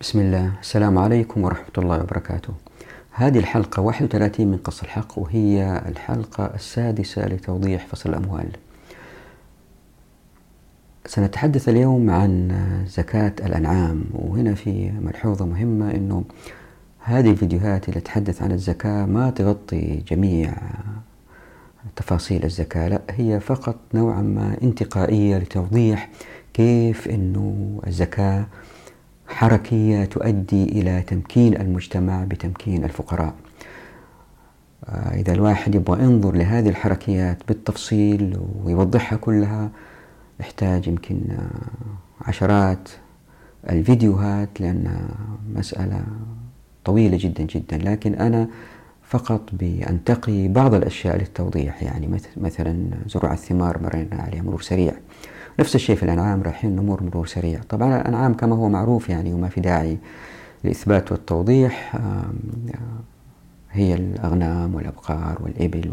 بسم الله. السلام عليكم ورحمة الله وبركاته. هذه الحلقة 31 من قص الحق وهي الحلقة السادسة لتوضيح فصل الأموال. سنتحدث اليوم عن زكاة الأنعام وهنا في ملحوظة مهمة أنه هذه الفيديوهات اللي تتحدث عن الزكاة ما تغطي جميع تفاصيل الزكاة لا هي فقط نوعا ما انتقائية لتوضيح كيف أنه الزكاة حركية تؤدي إلى تمكين المجتمع بتمكين الفقراء. آه، إذا الواحد يبغى ينظر لهذه الحركيات بالتفصيل ويوضحها كلها يحتاج يمكن آه، عشرات الفيديوهات لأن مسألة طويلة جدا جدا. لكن أنا فقط بأنتقي بعض الأشياء للتوضيح. يعني مثلا زروع الثمار مرينا عليها مرور سريع. نفس الشيء في الأنعام رايحين نمر مرور سريع. طبعا الأنعام كما هو معروف يعني وما في داعي لإثبات والتوضيح هي الأغنام والأبقار والإبل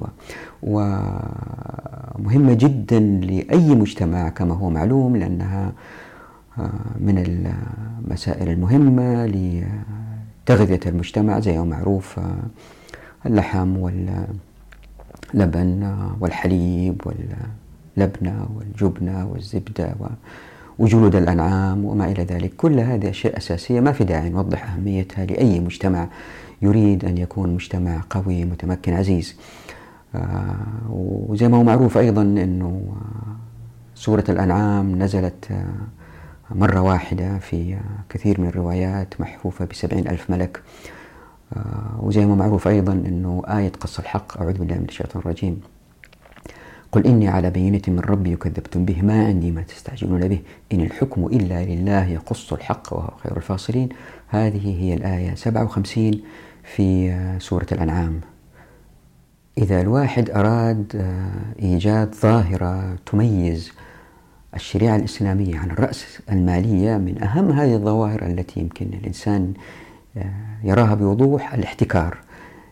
ومهمة جدا لأي مجتمع كما هو معلوم لأنها من المسائل المهمة لتغذية المجتمع زي ما معروف اللحم واللبن والحليب وال اللبنة والجبنة والزبدة وجلود الأنعام وما إلى ذلك. كل هذه أشياء أساسية ما في داعي نوضح أهميتها لأي مجتمع يريد أن يكون مجتمع قوي متمكن عزيز. آه، وزي ما هو معروف أيضا أنه سورة الأنعام نزلت آه، مرة واحدة في كثير من الروايات محفوفة بسبعين ألف ملك. آه، وزي ما معروف أيضا أنه آية قص الحق أعوذ بالله من الشيطان الرجيم. قل إني على بينة من ربي وكذبتم به ما عندي ما تستعجلون به. إن الحكم إلا لله يقص الحق وهو خير الفاصلين. هذه هي الآية 57 في سورة الأنعام. إذا الواحد أراد إيجاد ظاهرة تميز الشريعة الإسلامية عن الرأس المالية من أهم هذه الظواهر التي يمكن الإنسان يراها بوضوح الاحتكار.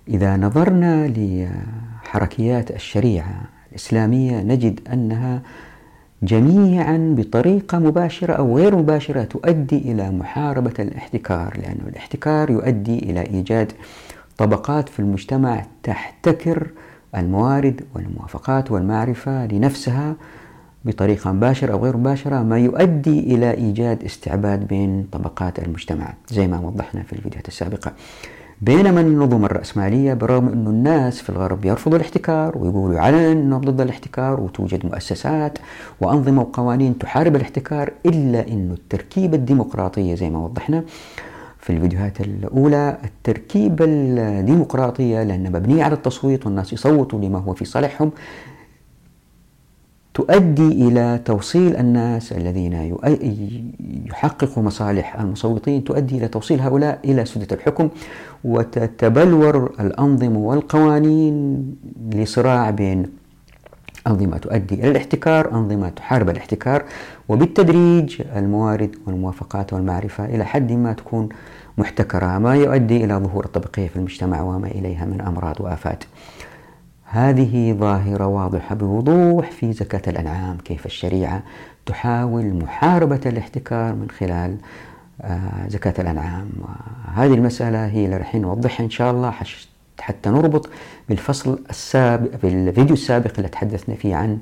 إذا نظرنا لحركيات الشريعة الإسلامية نجد أنها جميعا بطريقة مباشرة أو غير مباشرة تؤدي إلى محاربة الاحتكار لأن الاحتكار يؤدي إلى إيجاد طبقات في المجتمع تحتكر الموارد والموافقات والمعرفة لنفسها بطريقة مباشرة أو غير مباشرة ما يؤدي إلى إيجاد استعباد بين طبقات المجتمع زي ما وضحنا في الفيديوهات السابقة. بينما النظم الرأسمالية برغم أن الناس في الغرب يرفضوا الاحتكار ويقولوا علنا أنهم ضد الاحتكار وتوجد مؤسسات وأنظمة وقوانين تحارب الاحتكار إلا أن التركيبة الديمقراطية زي ما وضحنا في الفيديوهات الأولى التركيبة الديمقراطية لأنها مبنية على التصويت والناس يصوتوا لما هو في صالحهم تؤدي إلى توصيل الناس الذين يحققوا مصالح المصوتين تؤدي إلى توصيل هؤلاء إلى سدة الحكم وتتبلور الأنظمة والقوانين لصراع بين أنظمة تؤدي إلى الاحتكار أنظمة تحارب الاحتكار وبالتدريج الموارد والموافقات والمعرفة إلى حد ما تكون محتكرة ما يؤدي إلى ظهور الطبقية في المجتمع وما إليها من أمراض وآفات. هذه ظاهرة واضحة بوضوح في زكاة الأنعام كيف الشريعة تحاول محاربة الاحتكار من خلال آه، زكاة الأنعام. هذه المسألة هي اللي راح نوضحها إن شاء الله حتى نربط بالفصل السابق بالفيديو السابق اللي تحدثنا فيه عن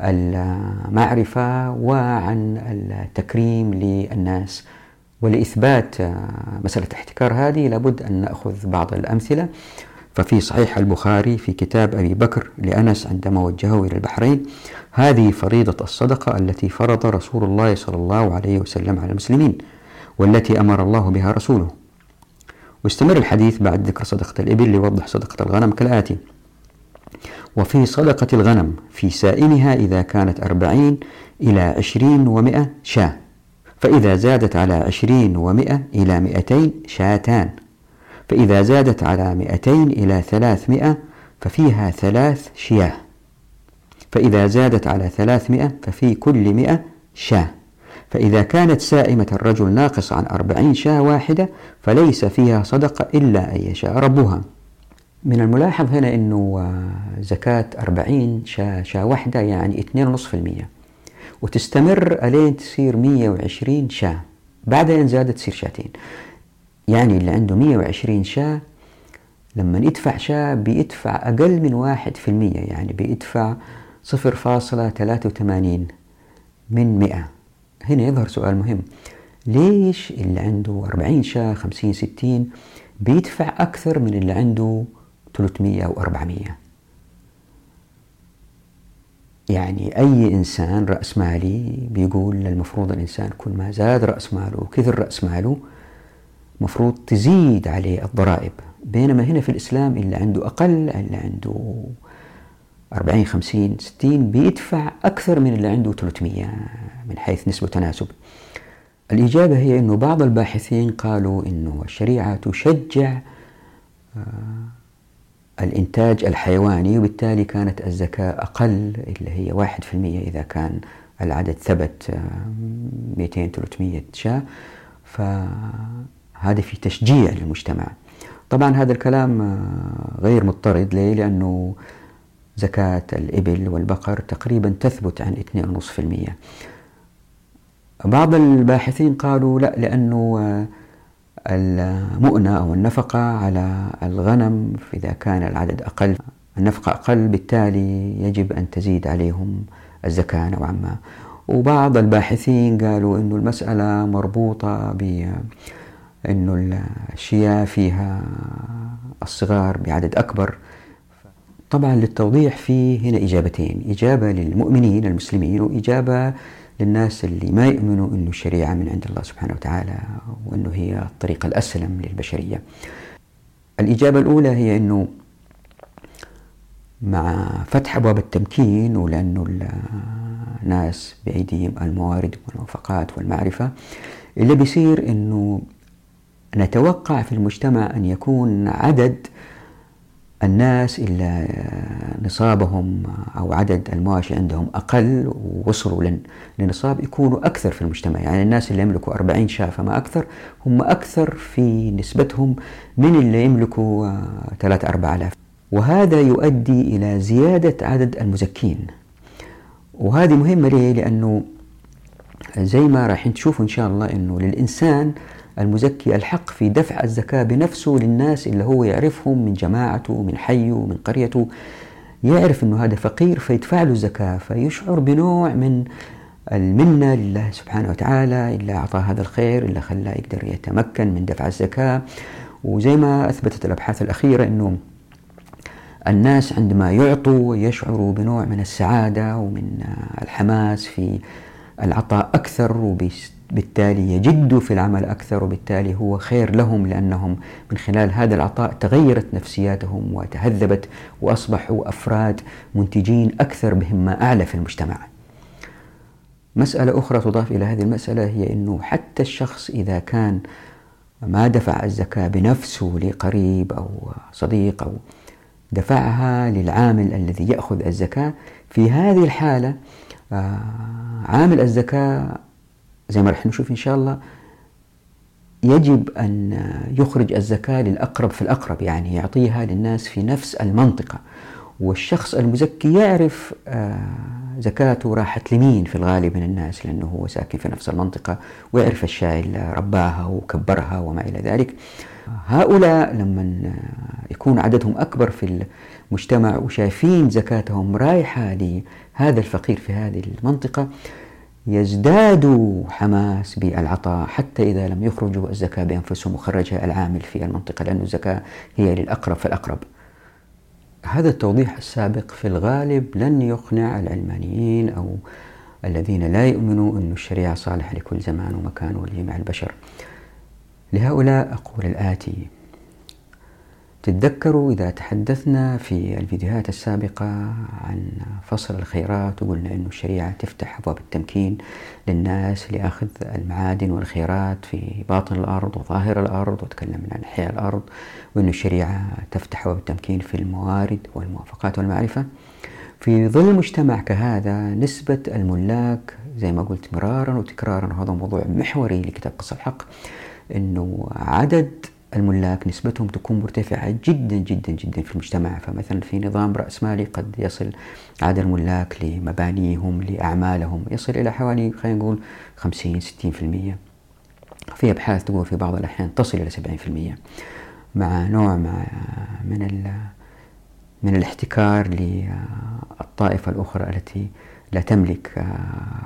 المعرفة وعن التكريم للناس ولإثبات آه، مسألة الاحتكار. هذه لابد أن نأخذ بعض الأمثلة. ففي صحيح البخاري في كتاب أبي بكر لأنس عندما وجهه إلى البحرين هذه فريضة الصدقة التي فرض رسول الله صلى الله عليه وسلم على المسلمين والتي أمر الله بها رسوله. واستمر الحديث بعد ذكر صدقة الإبل ليوضح صدقة الغنم كالآتي. وفي صدقة الغنم في سائمها إذا كانت أربعين إلى عشرين ومائة شاة فإذا زادت على عشرين ومائة إلى مئتين شاتان. فإذا زادت على مئتين إلى ثلاثمائة ففيها ثلاث شياه. فإذا زادت على ثلاثمائة ففي كل مئة شاة. فإذا كانت سائمة الرجل ناقص عن أربعين شاة واحدة فليس فيها صدقة إلا أن يشاء ربها. من الملاحظ هنا أنه زكاة أربعين شاة, شاة واحدة يعني اثنين ونصف المية وتستمر ألين تصير مية وعشرين شاة. بعدها إن زادت تصير شاتين. يعني اللي عنده 120 شاة لما يدفع شاة بيدفع أقل من واحد في المية يعني بيدفع صفر فاصلة ثلاثة وثمانين من مئة. هنا يظهر سؤال مهم. ليش اللي عنده 40 شاة 50 60 بيدفع أكثر من اللي عنده 300 أو 400 يعني أي إنسان رأس مالي بيقول المفروض الإنسان كل ما زاد رأس ماله وكثر رأس ماله مفروض تزيد عليه الضرائب بينما هنا في الإسلام اللي عنده أقل اللي عنده 40 50 60 بيدفع أكثر من اللي عنده 300 من حيث نسبة تناسب. الإجابة هي أنه بعض الباحثين قالوا أنه الشريعة تشجع آه، الإنتاج الحيواني وبالتالي كانت الزكاة أقل اللي هي واحد في المية إذا كان العدد ثبت 200 آه، 300 شاة. فهذا في تشجيع للمجتمع طبعا هذا الكلام آه، غير مضطرد. ليه؟ لأنه زكاة الإبل والبقر تقريبا تثبت عن 2.5% بعض الباحثين قالوا لا لأنه آه، المؤنة أو النفقة على الغنم إذا كان العدد أقل النفقة أقل بالتالي يجب أن تزيد عليهم الزكاة نوعا ما. وبعض الباحثين قالوا أن المسألة مربوطة بأن الشياه فيها الصغار بعدد أكبر. طبعا للتوضيح في هنا إجابتين إجابة للمؤمنين المسلمين وإجابة للناس اللي ما يؤمنوا أنه الشريعة من عند الله سبحانه وتعالى وأنه هي الطريقة الأسلم للبشرية. الإجابة الأولى هي أنه مع فتح أبواب التمكين ولأنه الناس بأيديهم الموارد والموافقات والمعرفة اللي بيصير أنه نتوقع في المجتمع أن يكون عدد الناس اللي نصابهم أو عدد المواشي عندهم أقل ووصلوا لنصاب يكونوا أكثر في المجتمع. يعني الناس اللي يملكوا 40 شاة فما أكثر هم أكثر في نسبتهم من اللي يملكوا 3 4000 وهذا يؤدي إلى زيادة عدد المزكين. وهذه مهمة ليه؟ لأنه زي ما راح تشوفوا إن شاء الله أنه للإنسان المزكي الحق في دفع الزكاة بنفسه للناس اللي هو يعرفهم من جماعته من حيه من قريته. يعرف أنه هذا فقير فيدفع له الزكاة فيشعر بنوع من المنة لله سبحانه وتعالى اللي أعطاه هذا الخير اللي خلاه يقدر يتمكن من دفع الزكاة. وزي ما أثبتت الأبحاث الأخيرة أنه الناس عندما يعطوا يشعروا بنوع من السعادة ومن الحماس في العطاء أكثر وبيست بالتالي يجدوا في العمل أكثر وبالتالي هو خير لهم لأنهم من خلال هذا العطاء تغيرت نفسياتهم وتهذبت وأصبحوا أفراد منتجين أكثر بهمة أعلى في المجتمع. مسألة أخرى تضاف إلى هذه المسألة هي أنه حتى الشخص إذا كان ما دفع الزكاة بنفسه لقريب أو صديق أو دفعها للعامل الذي يأخذ الزكاة في هذه الحالة آه، عامل الزكاة زي ما رح نشوف إن شاء الله يجب أن يخرج الزكاة للأقرب في الأقرب يعني يعطيها للناس في نفس المنطقة. والشخص المزكي يعرف آه، زكاته راحت لمين في الغالب من الناس لأنه هو ساكن في نفس المنطقة ويعرف الشاي اللي رباها وكبرها وما إلى ذلك. هؤلاء لما يكون عددهم أكبر في المجتمع وشايفين زكاتهم رايحة لهذا الفقير في هذه المنطقة يزدادوا حماس بالعطاء حتى إذا لم يخرجوا الزكاة بأنفسهم وخرجها العامل في المنطقة لأن الزكاة هي للأقرب فالأقرب. هذا التوضيح السابق في الغالب لن يقنع العلمانيين أو الذين لا يؤمنوا أن الشريعة صالحة لكل زمان ومكان ولجميع البشر. لهؤلاء أقول الآتي تتذكروا إذا تحدثنا في الفيديوهات السابقة عن فصل الخيرات وقلنا أن الشريعة تفتح أبواب التمكين للناس لأخذ المعادن والخيرات في باطن الأرض وظاهر الأرض وتكلمنا عن إحياء الأرض وأن الشريعة تفتح أبواب التمكين في الموارد والموافقات والمعرفة. في ظل مجتمع كهذا نسبة الملاك زي ما قلت مرارا وتكرارا وهذا موضوع محوري لكتاب قصة الحق أنه عدد الملاك نسبتهم تكون مرتفعة جدا جدا جدا في المجتمع. فمثلا في نظام رأسمالي قد يصل عدد الملاك لمبانيهم لأعمالهم يصل إلى حوالي خلينا نقول 50 60% في أبحاث تقول في بعض الأحيان تصل إلى 70% مع نوع مع من من الاحتكار للطائفة الأخرى التي لا تملك.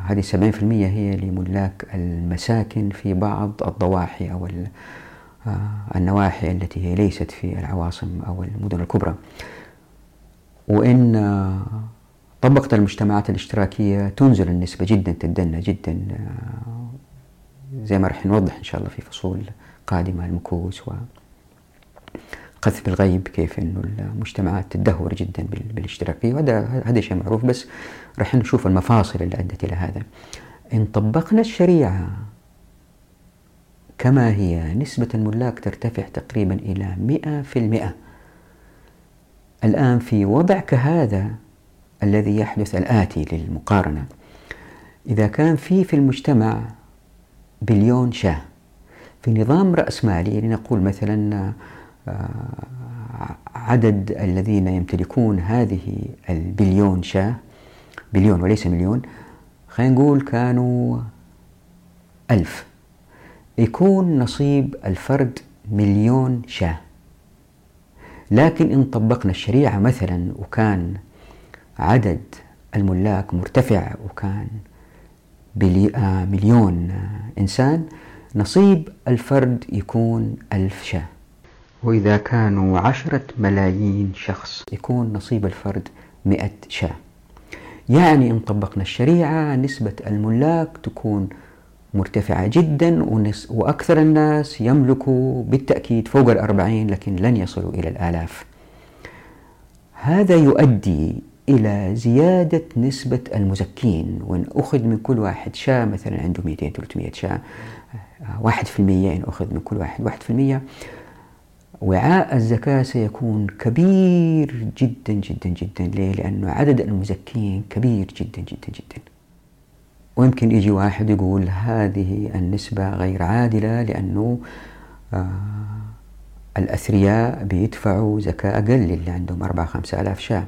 هذه 70% هي لملاك المساكن في بعض الضواحي أو النواحي التي هي ليست في العواصم أو المدن الكبرى وإن طبقت المجتمعات الاشتراكية تنزل النسبة جدا تدنى جدا زي ما راح نوضح إن شاء الله في فصول قادمة المكوس و قذف الغيب كيف إنه المجتمعات تدهور جدا بالاشتراكية وهذا هذا شيء معروف بس راح نشوف المفاصل اللي أدت إلى هذا. إن طبقنا الشريعة كما هي نسبة الملاك ترتفع تقريبا إلى مئة في المئة. الآن في وضع كهذا الذي يحدث الآتي للمقارنة. إذا كان في في المجتمع بليون شاة في نظام رأسمالي لنقول مثلا آه، عدد الذين يمتلكون هذه البليون شاة بليون وليس مليون خلينا نقول كانوا ألف. يكون نصيب الفرد مليون شاة. لكن إن طبقنا الشريعة مثلا وكان عدد الملاك مرتفع وكان آه، مليون إنسان نصيب الفرد يكون ألف شاة. وإذا كانوا عشرة ملايين شخص. يكون نصيب الفرد مئة شاة. يعني إن طبقنا الشريعة نسبة الملاك تكون مرتفعة جدا وأكثر الناس يملكوا بالتأكيد فوق الأربعين لكن لن يصلوا إلى الآلاف. هذا يؤدي إلى زيادة نسبة المزكين. وإن أخذ من كل واحد شاة مثلا عنده 200 300 شاة واحد في المية إن أخذ من كل واحد واحد في المية وعاء الزكاة سيكون كبير جدا جدا جدا. ليه؟ لأنه عدد المزكين كبير جدا جدا جدا. ويمكن يجي واحد يقول هذه النسبة غير عادلة لأنه آه الأثرياء بيدفعوا زكاة أقل اللي عندهم أربعة خمسة آلاف شاة.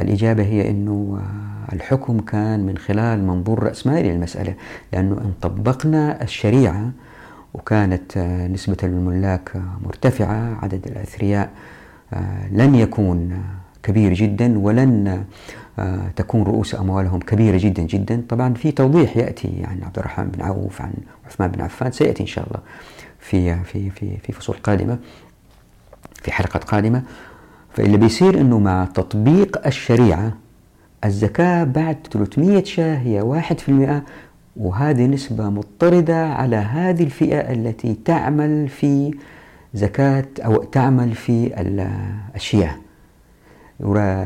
الإجابة هي أنه آه الحكم كان من خلال منظور رأسمالي للمسألة لأنه إن طبقنا الشريعة وكانت آه نسبة الملاك مرتفعة عدد الأثرياء لن يكون كبير جدا ولن تكون رؤوس أموالهم كبيرة جدا جدا. طبعا في توضيح يأتي عن عبد الرحمن بن عوف عن عثمان بن عفان. سيأتي إن شاء الله في في في في فصول قادمة في حلقات قادمة. فاللي بيصير أنه مع تطبيق الشريعة الزكاة بعد 300 شاة هي 1% وهذه نسبة مضطردة على هذه الفئة التي تعمل في زكاة أو تعمل في الشياه.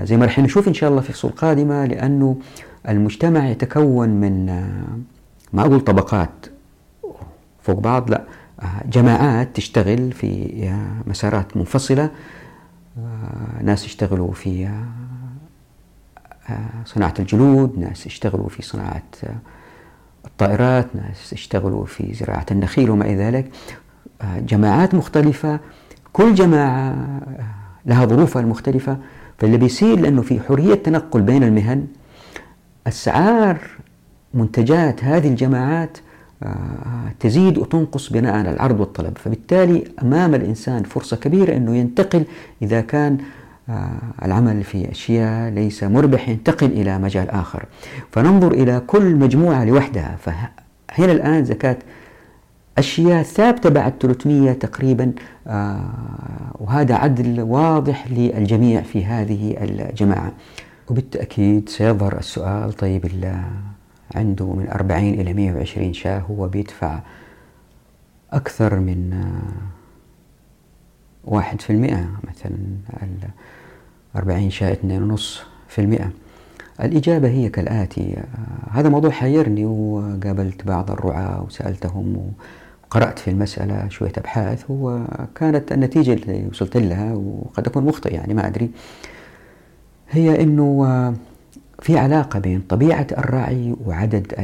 زي ما رح نشوف إن شاء الله في فصول قادمة لأنه المجتمع يتكون من ما أقول طبقات فوق بعض لا جماعات تشتغل في مسارات منفصلة ناس يشتغلوا في صناعة الجلود ناس يشتغلوا في صناعة الطائرات ناس يشتغلوا في زراعة النخيل وما إلى ذلك. جماعات مختلفة كل جماعة لها ظروفها المختلفة. فاللي بيصير لأنه في حرية تنقل بين المهن أسعار منتجات هذه الجماعات آه، تزيد وتنقص بناء على العرض والطلب. فبالتالي أمام الإنسان فرصة كبيرة أنه ينتقل إذا كان آه، العمل في أشياء ليس مربح ينتقل إلى مجال آخر. فننظر إلى كل مجموعة لوحدها. فهنا الآن زكاة أشياء ثابتة بعد 300 تقريبا آه، وهذا عدل واضح للجميع في هذه الجماعة. وبالتأكيد سيظهر السؤال طيب اللي عنده من 40 إلى 120 شاة هو بيدفع أكثر من آه، واحد في المئة مثلا 40 شاة اثنين ونص في المئة. الإجابة هي كالآتي آه، هذا موضوع حيرني وقابلت بعض الرعاة وسألتهم قرأت في المسألة شوية أبحاث وكانت النتيجة اللي وصلت لها وقد أكون مخطئ يعني ما أدري هي أنه في علاقة بين طبيعة الراعي وعدد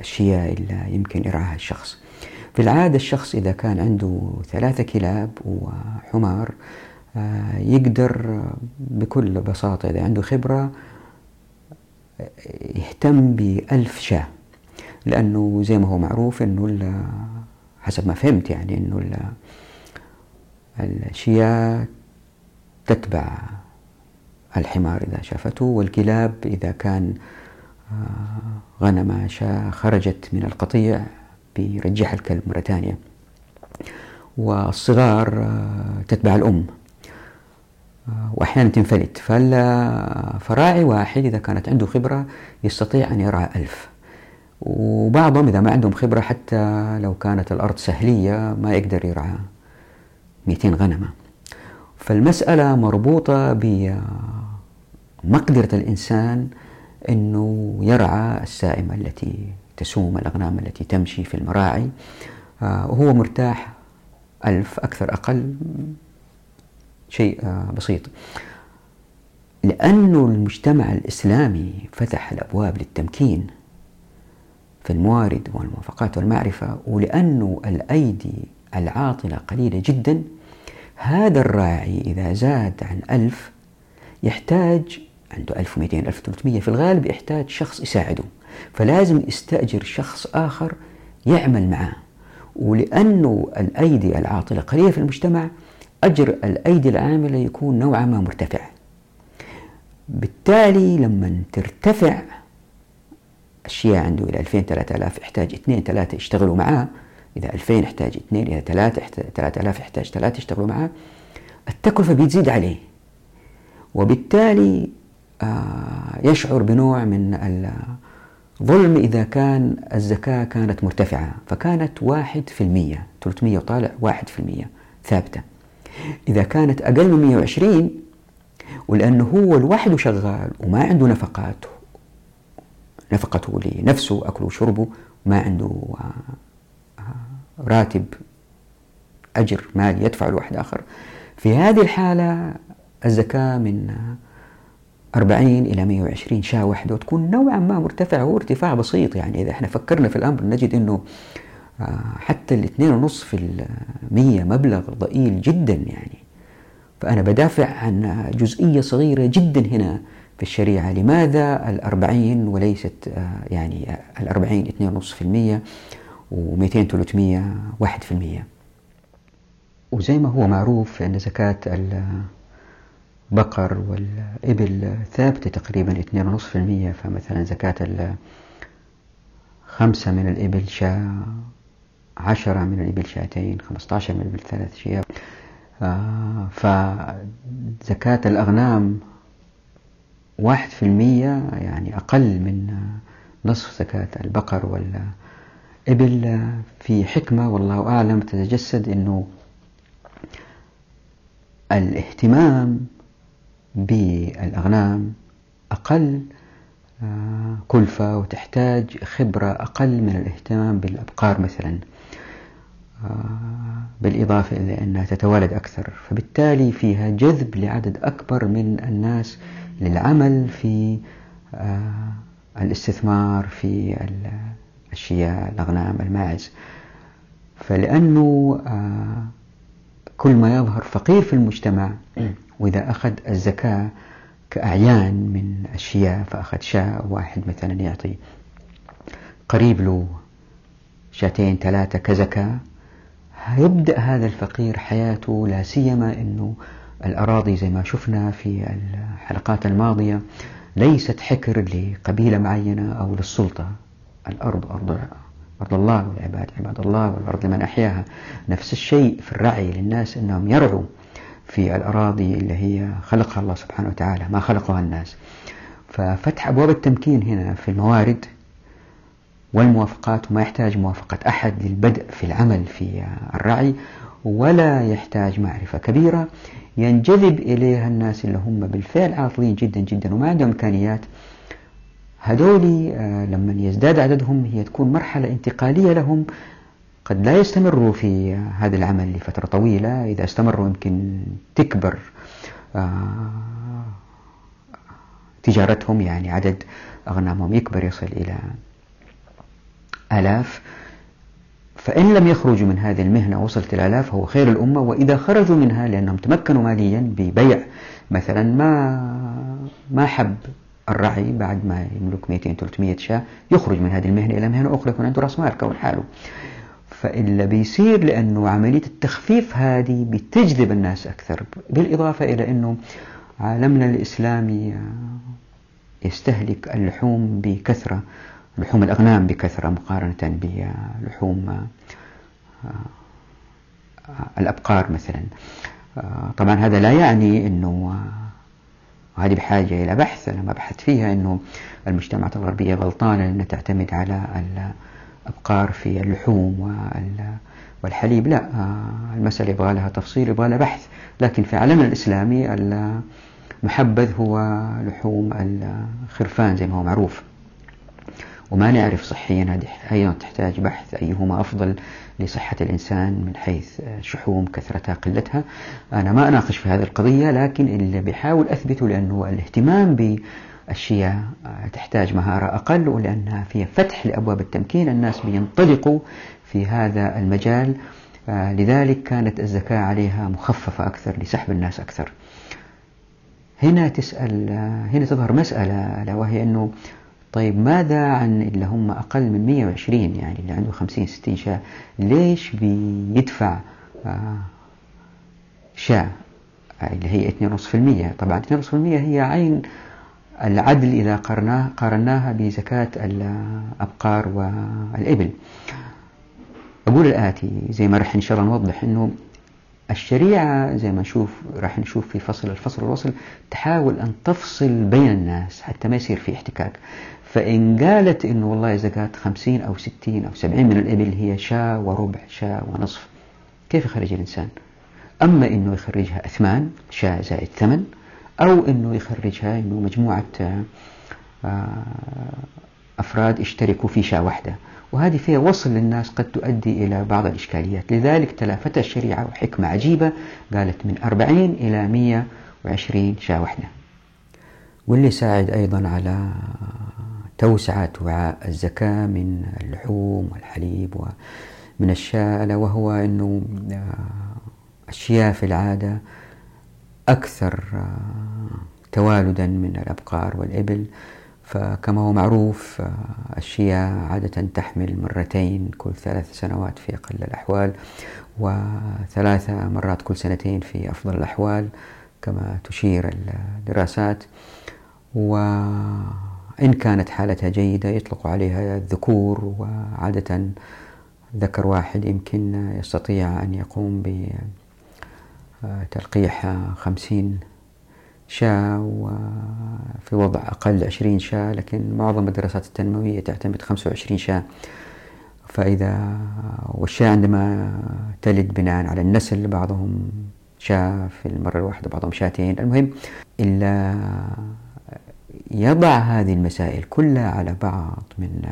الشياء اللي يمكن إرعاها الشخص. في العادة الشخص إذا كان عنده ثلاثة كلاب وحمار يقدر بكل بساطة إذا عنده خبرة يهتم بألف شاة. لأنه زي ما هو معروف أنه حسب ما فهمت يعني أنه الشياه تتبع الحمار إذا شافته والكلاب إذا كان آه، غنم شاة خرجت من القطيع بيرجعها الكلب مرة ثانية. والصغار آه، تتبع الأم. آه، وأحيانا تنفلت. فراعي واحد إذا كانت عنده خبرة يستطيع أن يرعى ألف. وبعضهم إذا ما عندهم خبرة حتى لو كانت الأرض سهلية ما يقدر يرعى 200 غنمة. فالمسألة مربوطة بمقدرة الإنسان أنه يرعى السائمة التي تسوم الأغنام التي تمشي في المراعي. آه، وهو مرتاح ألف أكثر أقل شيء آه، بسيط. لأنه المجتمع الإسلامي فتح الأبواب للتمكين في الموارد والموافقات والمعرفة ولأنه الأيدي العاطلة قليلة جدا هذا الراعي إذا زاد عن ألف يحتاج عنده 1200 1300 في الغالب يحتاج شخص يساعده. فلازم يستأجر شخص آخر يعمل معاه. ولأنه الأيدي العاطلة قليلة في المجتمع أجر الأيدي العاملة يكون نوعا ما مرتفع. بالتالي لما ترتفع الشيء عنده إلى 2000 3000 يحتاج اثنين ثلاثة يشتغلوا معاه. إذا 2000 يحتاج اثنين إذا ثلاثة 3000 يحتاج ثلاثة يشتغلوا معاه. التكلفة بتزيد عليه. وبالتالي آه، يشعر بنوع من الظلم إذا كان الزكاة كانت مرتفعة فكانت واحد في المية 300 وطالع واحد في المية ثابتة. إذا كانت أقل من 120 ولأنه هو لوحده شغال وما عنده نفقات نفقته لنفسه أكله وشربه ما عنده آه، راتب أجر مالي يدفع لواحد آخر. في هذه الحالة الزكاة من 40 إلى 120 شاة واحدة وتكون نوعا ما مرتفعة هو ارتفاع بسيط يعني. إذا إحنا فكرنا في الأمر نجد أنه آه، حتى الاثنين ونص في المية مبلغ ضئيل جدا يعني. فأنا بدافع عن جزئية صغيرة جدا هنا. في الشريعة. لماذا الأربعين وليست آه، يعني الأربعين اثنين ونص في المية ومئتين ثلاثمية واحد في المية؟ وزي ما هو معروف أن زكاة البقر والإبل ثابتة تقريبا اثنين ونص في المية فمثلا زكاة خمسة من الإبل شاة عشرة من الإبل شاتين خمسة عشر من الإبل ثلاث شياب آه فزكاة الأغنام واحد في المية يعني أقل من نصف زكاة البقر والإبل. في حكمة والله أعلم تتجسد أنه الاهتمام بالأغنام أقل كلفة وتحتاج خبرة أقل من الاهتمام بالأبقار مثلا بالإضافة إلى أنها تتوالد أكثر. فبالتالي فيها جذب لعدد أكبر من الناس للعمل في آه، الاستثمار في الشياء الأغنام الماعز. فلأنه آه، كل ما يظهر فقير في المجتمع وإذا أخذ الزكاة كأعيان من الشياء فأخذ شاء واحد مثلا يعطي قريب له شاتين ثلاثة كزكاة يبدأ هذا الفقير حياته لا سيما أنه الأراضي زي ما شفنا في الحلقات الماضية ليست حكر لقبيلة معينة أو للسلطة. الأرض أرض أرض الله والعباد عباد الله والأرض لمن أحياها. نفس الشيء في الرعي للناس أنهم يرعوا في الأراضي اللي هي خلقها الله سبحانه وتعالى ما خلقها الناس. ففتح أبواب التمكين هنا في الموارد والموافقات وما يحتاج موافقة أحد للبدء في العمل في الرعي ولا يحتاج معرفة كبيرة. ينجذب إليها الناس اللي هم بالفعل عاطلين جدا جدا وما عندهم إمكانيات. هذولي آه، لما يزداد عددهم هي تكون مرحلة انتقالية لهم. قد لا يستمروا في هذا العمل لفترة طويلة. إذا استمروا يمكن تكبر آه، تجارتهم يعني عدد أغنامهم يكبر يصل إلى آلاف. فإن لم يخرجوا من هذه المهنة وصلت الآلاف هو خير الأمة. وإذا خرجوا منها لأنهم تمكنوا ماليا ببيع مثلا ما ما حب الرعي بعد ما يملك 200 300 شاة يخرج من هذه المهنة إلى مهنة أخرى يكون عنده رأس مال كون حاله فإلا بيصير لأنه عملية التخفيف هذه بتجذب الناس أكثر بالإضافة إلى أنه عالمنا الإسلامي يستهلك اللحوم بكثرة. لحوم الأغنام بكثرة مقارنة بلحوم آه، الأبقار مثلا. آه، طبعا هذا لا يعني أنه وهذه آه، بحاجة إلى بحث. أنا ما بحثت فيها أنه المجتمعات الغربية غلطانة أنها تعتمد على الأبقار في اللحوم والحليب. لا المسألة يبغى لها تفصيل يبغى لها بحث. لكن في عالمنا الإسلامي المحبذ هو لحوم الخرفان زي ما هو معروف. وما نعرف صحيا هذه أيضا تحتاج بحث أيهما أفضل لصحة الإنسان من حيث شحوم كثرتها قلتها. أنا ما أناقش في هذه القضية لكن اللي بحاول أثبته لأنه الاهتمام بالأشياء تحتاج مهارة أقل ولأنها فيها فتح لأبواب التمكين. الناس بينطلقوا في هذا المجال لذلك كانت الزكاة عليها مخففة أكثر لسحب الناس أكثر. هنا تسأل هنا تظهر مسألة وهي أنه طيب ماذا عن اللي هم أقل من 120 يعني اللي عنده 50 60 شاة ليش بيدفع آه، شاة؟ اللي هي 2.5% طبعا 2.5% هي عين العدل إذا قارناه قارناها بزكاة الأبقار والإبل. أقول الآتي زي ما رح إن شاء الله نوضح أنه الشريعة زي ما نشوف راح نشوف في فصل الفصل الوصل تحاول أن تفصل بين الناس حتى ما يصير في احتكاك. فإن قالت إنه والله زكاة خمسين أو ستين أو سبعين من الإبل هي شاة وربع شاة ونصف كيف يخرج الإنسان؟ أما إنه يخرجها أثمان شاة زائد ثمن أو إنه يخرجها إنه مجموعة آه، أفراد اشتركوا في شاة واحدة. وهذه فيها وصل للناس قد تؤدي إلى بعض الإشكاليات. لذلك تلافتها الشريعة وحكمة عجيبة قالت من أربعين إلى مية وعشرين شاة واحدة. واللي ساعد أيضا على توسعة وعاء الزكاة من اللحوم والحليب ومن الشاة ألا وهو أنه آه، الشياه في العادة أكثر آه، توالدا من الأبقار والإبل. فكما هو معروف آه، الشياه عادة تحمل مرتين كل ثلاث سنوات في أقل الأحوال وثلاث مرات كل سنتين في أفضل الأحوال كما تشير الدراسات. و إن كانت حالتها جيدة يطلق عليها الذكور وعادة ذكر واحد يمكن يستطيع أن يقوم بتلقيح خمسين شاة وفي وضع أقل عشرين شاة لكن معظم الدراسات التنموية تعتمد خمسة وعشرين شاة. فإذا والشاة عندما تلد بناء على النسل بعضهم شاة في المرة الواحدة بعضهم شاتين. المهم إلا يضع هذه المسائل كلها على بعض من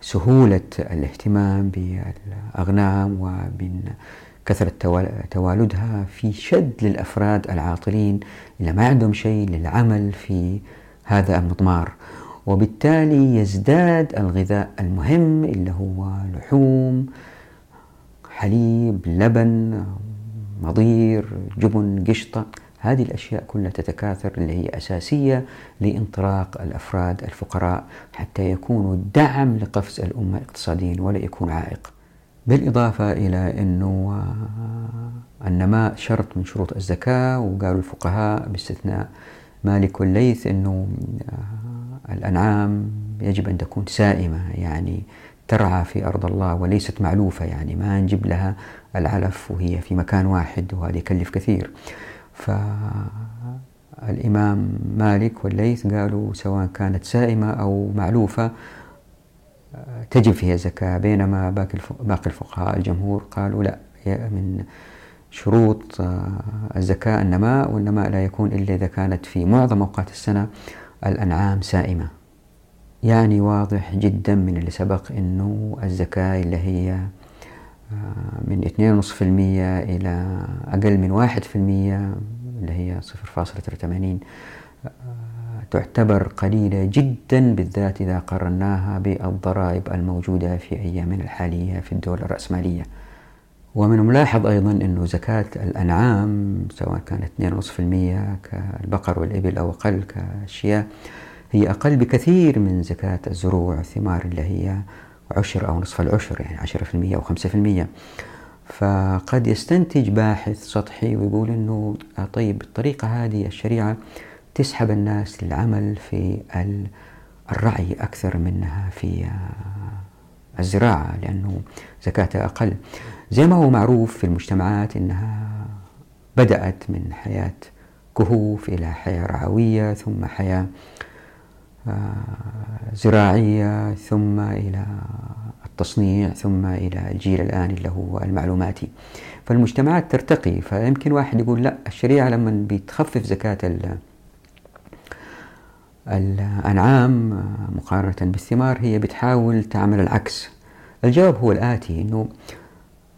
سهولة الاهتمام بالأغنام ومن كثرة توالدها في شد للأفراد العاطلين اللي ما عندهم شيء للعمل في هذا المضمار. وبالتالي يزداد الغذاء المهم اللي هو لحوم حليب لبن مضير جبن قشطة. هذه الأشياء كلها تتكاثر اللي هي أساسية لإنطلاق الأفراد الفقراء حتى يكونوا دعم لقفز الأمة اقتصاديا ولا يكون عائق. بالإضافة إلى أنه آه، النماء شرط من شروط الزكاة وقالوا الفقهاء باستثناء مالك والليث أنه آه، الأنعام يجب أن تكون سائمة يعني ترعى في أرض الله وليست معلوفة يعني ما نجيب لها العلف وهي في مكان واحد وهذا يكلف كثير. فالإمام مالك والليث قالوا سواء كانت سائمة أو معلوفة تجب فيها زكاة بينما باقي الفقهاء الجمهور قالوا لا من شروط الزكاة النماء والنماء لا يكون إلا إذا كانت في معظم أوقات السنة الأنعام سائمة. يعني واضح جدا من اللي سبق أنه الزكاة اللي هي من 2.5% إلى أقل من 1% اللي هي 0.83 تعتبر قليلة جدا بالذات إذا قارناها بالضرائب الموجودة في أيامنا الحالية في الدول الرأسمالية. ومن الملاحظ أيضا أنه زكاة الأنعام سواء كانت 2.5% كالبقر والإبل أو أقل كالشياه هي أقل بكثير من زكاة الزروع والثمار اللي هي عشر أو نصف العشر يعني 10% أو 5% فقد يستنتج باحث سطحي ويقول أنه طيب بالطريقة هذه الشريعة تسحب الناس للعمل في الرعي أكثر منها في الزراعة لأنه زكاتها أقل. زي ما هو معروف في المجتمعات أنها بدأت من حياة كهوف إلى حياة رعوية ثم حياة آه، زراعية ثم إلى التصنيع ثم إلى الجيل الآن اللي هو المعلوماتي فالمجتمعات ترتقي فيمكن واحد يقول لا الشريعة لما بتخفف زكاة الأنعام مقارنة بالثمار هي بتحاول تعمل العكس. الجواب هو الآتي أنه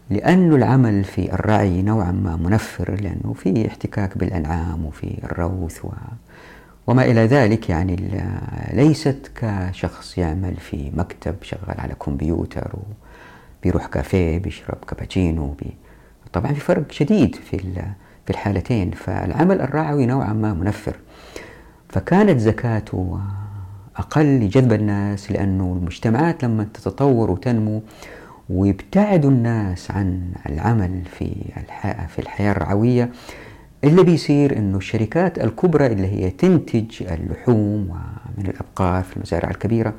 لأن العمل في الرعي نوعا ما منفر لأنه في احتكاك بالأنعام وفي الروث و وما إلى ذلك يعني ليست كشخص يعمل في مكتب شغال على كمبيوتر وبيروح كافيه بيشرب كابتشينو بي طبعا في فرق شديد في في الحالتين. فالعمل الرعوي نوعا ما منفر. فكانت زكاته أقل لجذب الناس لأنه المجتمعات لما تتطور وتنمو ويبتعدوا الناس عن العمل في في الحياة الرعوية اللي بيصير إنه الشركات الكبرى اللي هي تنتج اللحوم ومن الأبقار في المزارع الكبيرة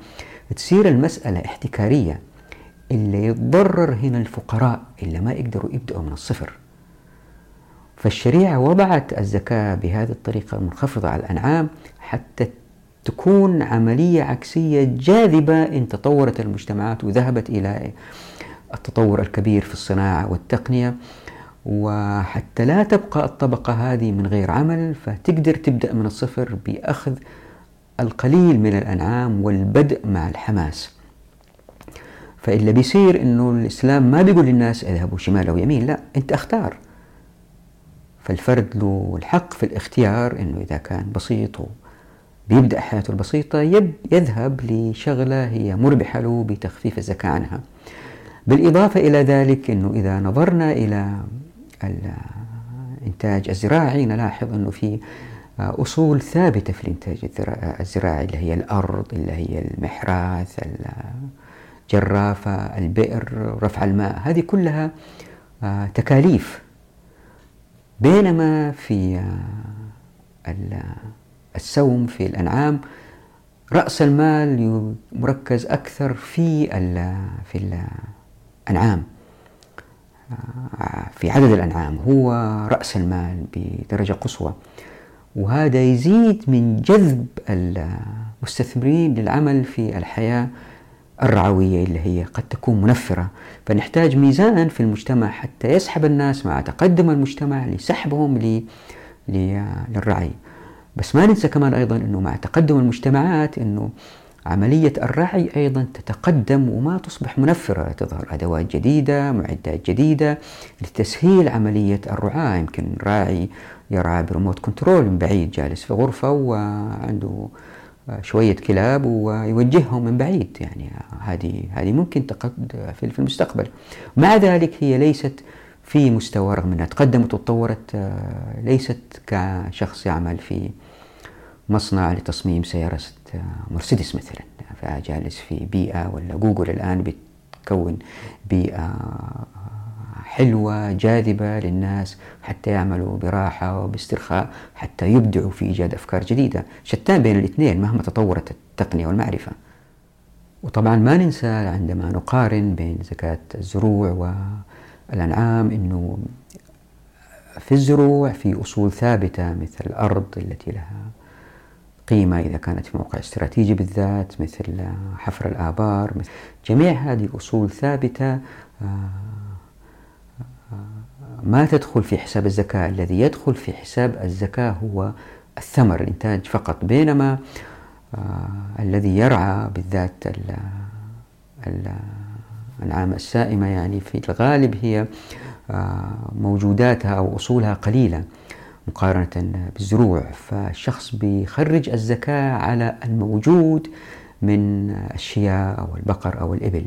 تصير المسألة احتكارية. اللي يتضرر هنا الفقراء اللي ما يقدروا يبدأوا من الصفر. فالشريعة وضعت الزكاة بهذه الطريقة المنخفضة على الأنعام حتى تكون عملية عكسية جاذبة إن تطورت المجتمعات وذهبت إلى التطور الكبير في الصناعة والتقنية. وحتى لا تبقى الطبقة هذه من غير عمل فتقدر تبدأ من الصفر بأخذ القليل من الأنعام والبدء مع الحماس. فإلا بيصير أنه الإسلام ما بيقول للناس اذهبوا شمال أو يمين لا أنت أختار. فالفرد له الحق في الاختيار أنه إذا كان بسيط بيبدأ حياته البسيطة يذهب لشغلة هي مربحة له بتخفيف الزكاة عنها. بالإضافة إلى ذلك أنه إذا نظرنا إلى الإنتاج الزراعي. نلاحظ أنه في أصول ثابتة في الإنتاج الزراعي اللي هي الأرض اللي هي المحراث الجرافة البئر رفع الماء. هذه كلها تكاليف. بينما في السوم في الأنعام رأس المال مركز أكثر في في الأنعام. في عدد الأنعام هو رأس المال بدرجة قصوى. وهذا يزيد من جذب المستثمرين للعمل في الحياة الرعوية اللي هي قد تكون منفرة. فنحتاج ميزان في المجتمع حتى يسحب الناس مع تقدم المجتمع لسحبهم للرعي. بس ما ننسى كمان أيضا أنه مع تقدم المجتمعات أنه عملية الرعي أيضا تتقدم وما تصبح منفرة تظهر أدوات جديدة معدات جديدة لتسهيل عملية الرعاة. يمكن راعي يرعى ب remote control من بعيد جالس في غرفة وعنده شوية كلاب ويوجههم من بعيد. يعني هذه هذه ممكن تقد في المستقبل. مع ذلك هي ليست في مستوى رغم أنها تقدمت وتطورت ليست كشخص يعمل في مصنع لتصميم سيارة مرسيدس مثلا فجالس في بيئة ولا جوجل الآن بتكون بيئة حلوة جاذبة للناس حتى يعملوا براحة وباسترخاء حتى يبدعوا في إيجاد أفكار جديدة. شتان بين الاثنين مهما تطورت التقنية والمعرفة. وطبعا ما ننسى عندما نقارن بين زكاة الزروع والأنعام أنه في الزروع في أصول ثابتة مثل الأرض التي لها قيمة إذا كانت في موقع استراتيجي بالذات مثل حفر الآبار مثل. جميع هذه أصول ثابتة آه، آه، ما تدخل في حساب الزكاة. الذي يدخل في حساب الزكاة هو الثمر الإنتاج فقط. بينما آه، الذي يرعى بالذات الأنعام السائمة يعني في الغالب هي موجوداتها أو أصولها قليلة. مقارنة بالزروع فالشخص بيخرج الزكاة على الموجود من الشياء أو البقر أو الإبل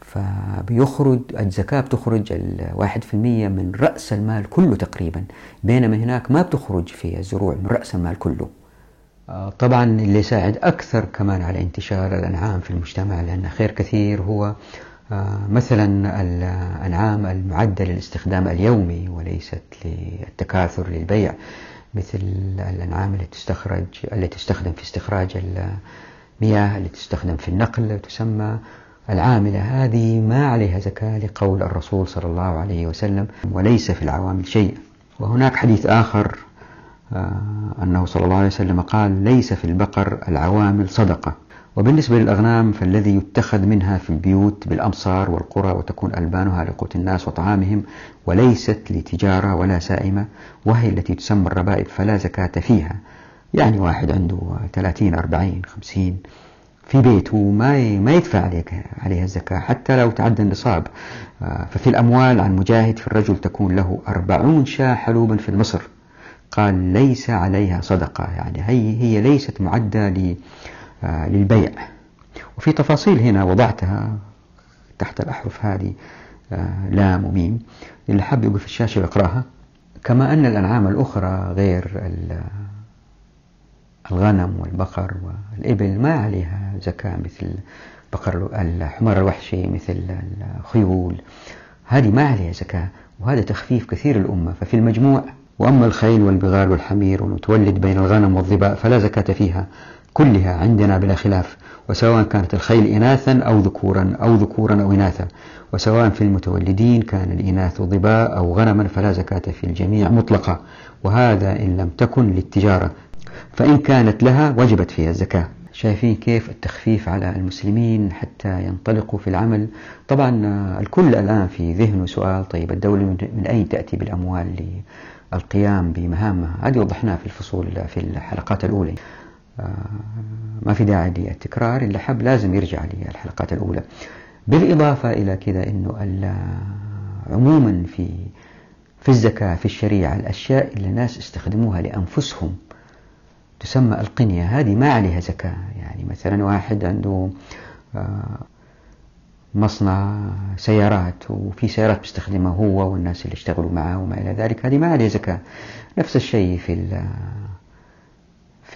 فبيخرج الزكاة بتخرج الواحد في المية من رأس المال كله تقريبا بينما هناك ما بتخرج في الزروع من رأس المال كله. آه، طبعا اللي يساعد أكثر كمان على انتشار الأنعام في المجتمع لأن خير كثير هو مثلا الأنعام المعدة للاستخدام اليومي وليست للتكاثر للبيع مثل الأنعام التي تستخرج التي تستخدم في استخراج المياه التي تستخدم في النقل تسمى العاملة. هذه ما عليها زكاة لقول الرسول صلى الله عليه وسلم وليس في العوامل شيء. وهناك حديث آخر آه، أنه صلى الله عليه وسلم قال ليس في البقر العوامل صدقة. وبالنسبة للأغنام فالذي يتخذ منها في البيوت بالأمصار والقرى وتكون ألبانها لقوت الناس وطعامهم وليست لتجارة ولا سائمة وهي التي تسمى الربائب فلا زكاة فيها. يعني واحد عنده 30 40 50 في بيته ما ما يدفع عليك عليها الزكاة حتى لو تعدى النصاب. آه، ففي الأموال عن مجاهد في الرجل تكون له أربعون شاة حلوبا في المصر. قال ليس عليها صدقة. يعني هي هي ليست معدة للبيع. وفي تفاصيل هنا وضعتها تحت الأحرف هذه آه، لام وميم. اللي حاب يقول في الشاشة يقرأها. كما أن الأنعام الأخرى غير الغنم والبقر والإبل ما عليها زكاة مثل بقر الحمار الوحشي مثل الخيول. هذه ما عليها زكاة وهذا تخفيف كثير الأمة ففي المجموع وأما الخيل والبغال والحمير والمتولد بين الغنم والظباء فلا زكاة فيها. كلها عندنا بلا خلاف وسواء كانت الخيل إناثا أو ذكورا أو ذكورا أو إناثا. وسواء في المتولدين كان الإناث ضباء أو غنما فلا زكاة في الجميع مطلقة وهذا إن لم تكن للتجارة. فإن كانت لها وجبت فيها الزكاة. شايفين كيف التخفيف على المسلمين حتى ينطلقوا في العمل؟ طبعا الكل الآن في ذهنه سؤال طيب الدولة من أين تأتي بالأموال للقيام بمهامها؟ هذه وضحناها في الفصول في الحلقات الأولى. ما في داعي للتكرار اللي حب لازم يرجع للحلقات الأولى. بالإضافة إلى كذا أنه عموما في في الزكاة في الشريعة الأشياء اللي الناس استخدموها لأنفسهم تسمى القنية هذه ما عليها زكاة. يعني مثلا واحد عنده آه، مصنع سيارات وفي سيارات بيستخدمها هو والناس اللي اشتغلوا معه وما إلى ذلك هذه ما عليها زكاة. نفس الشيء في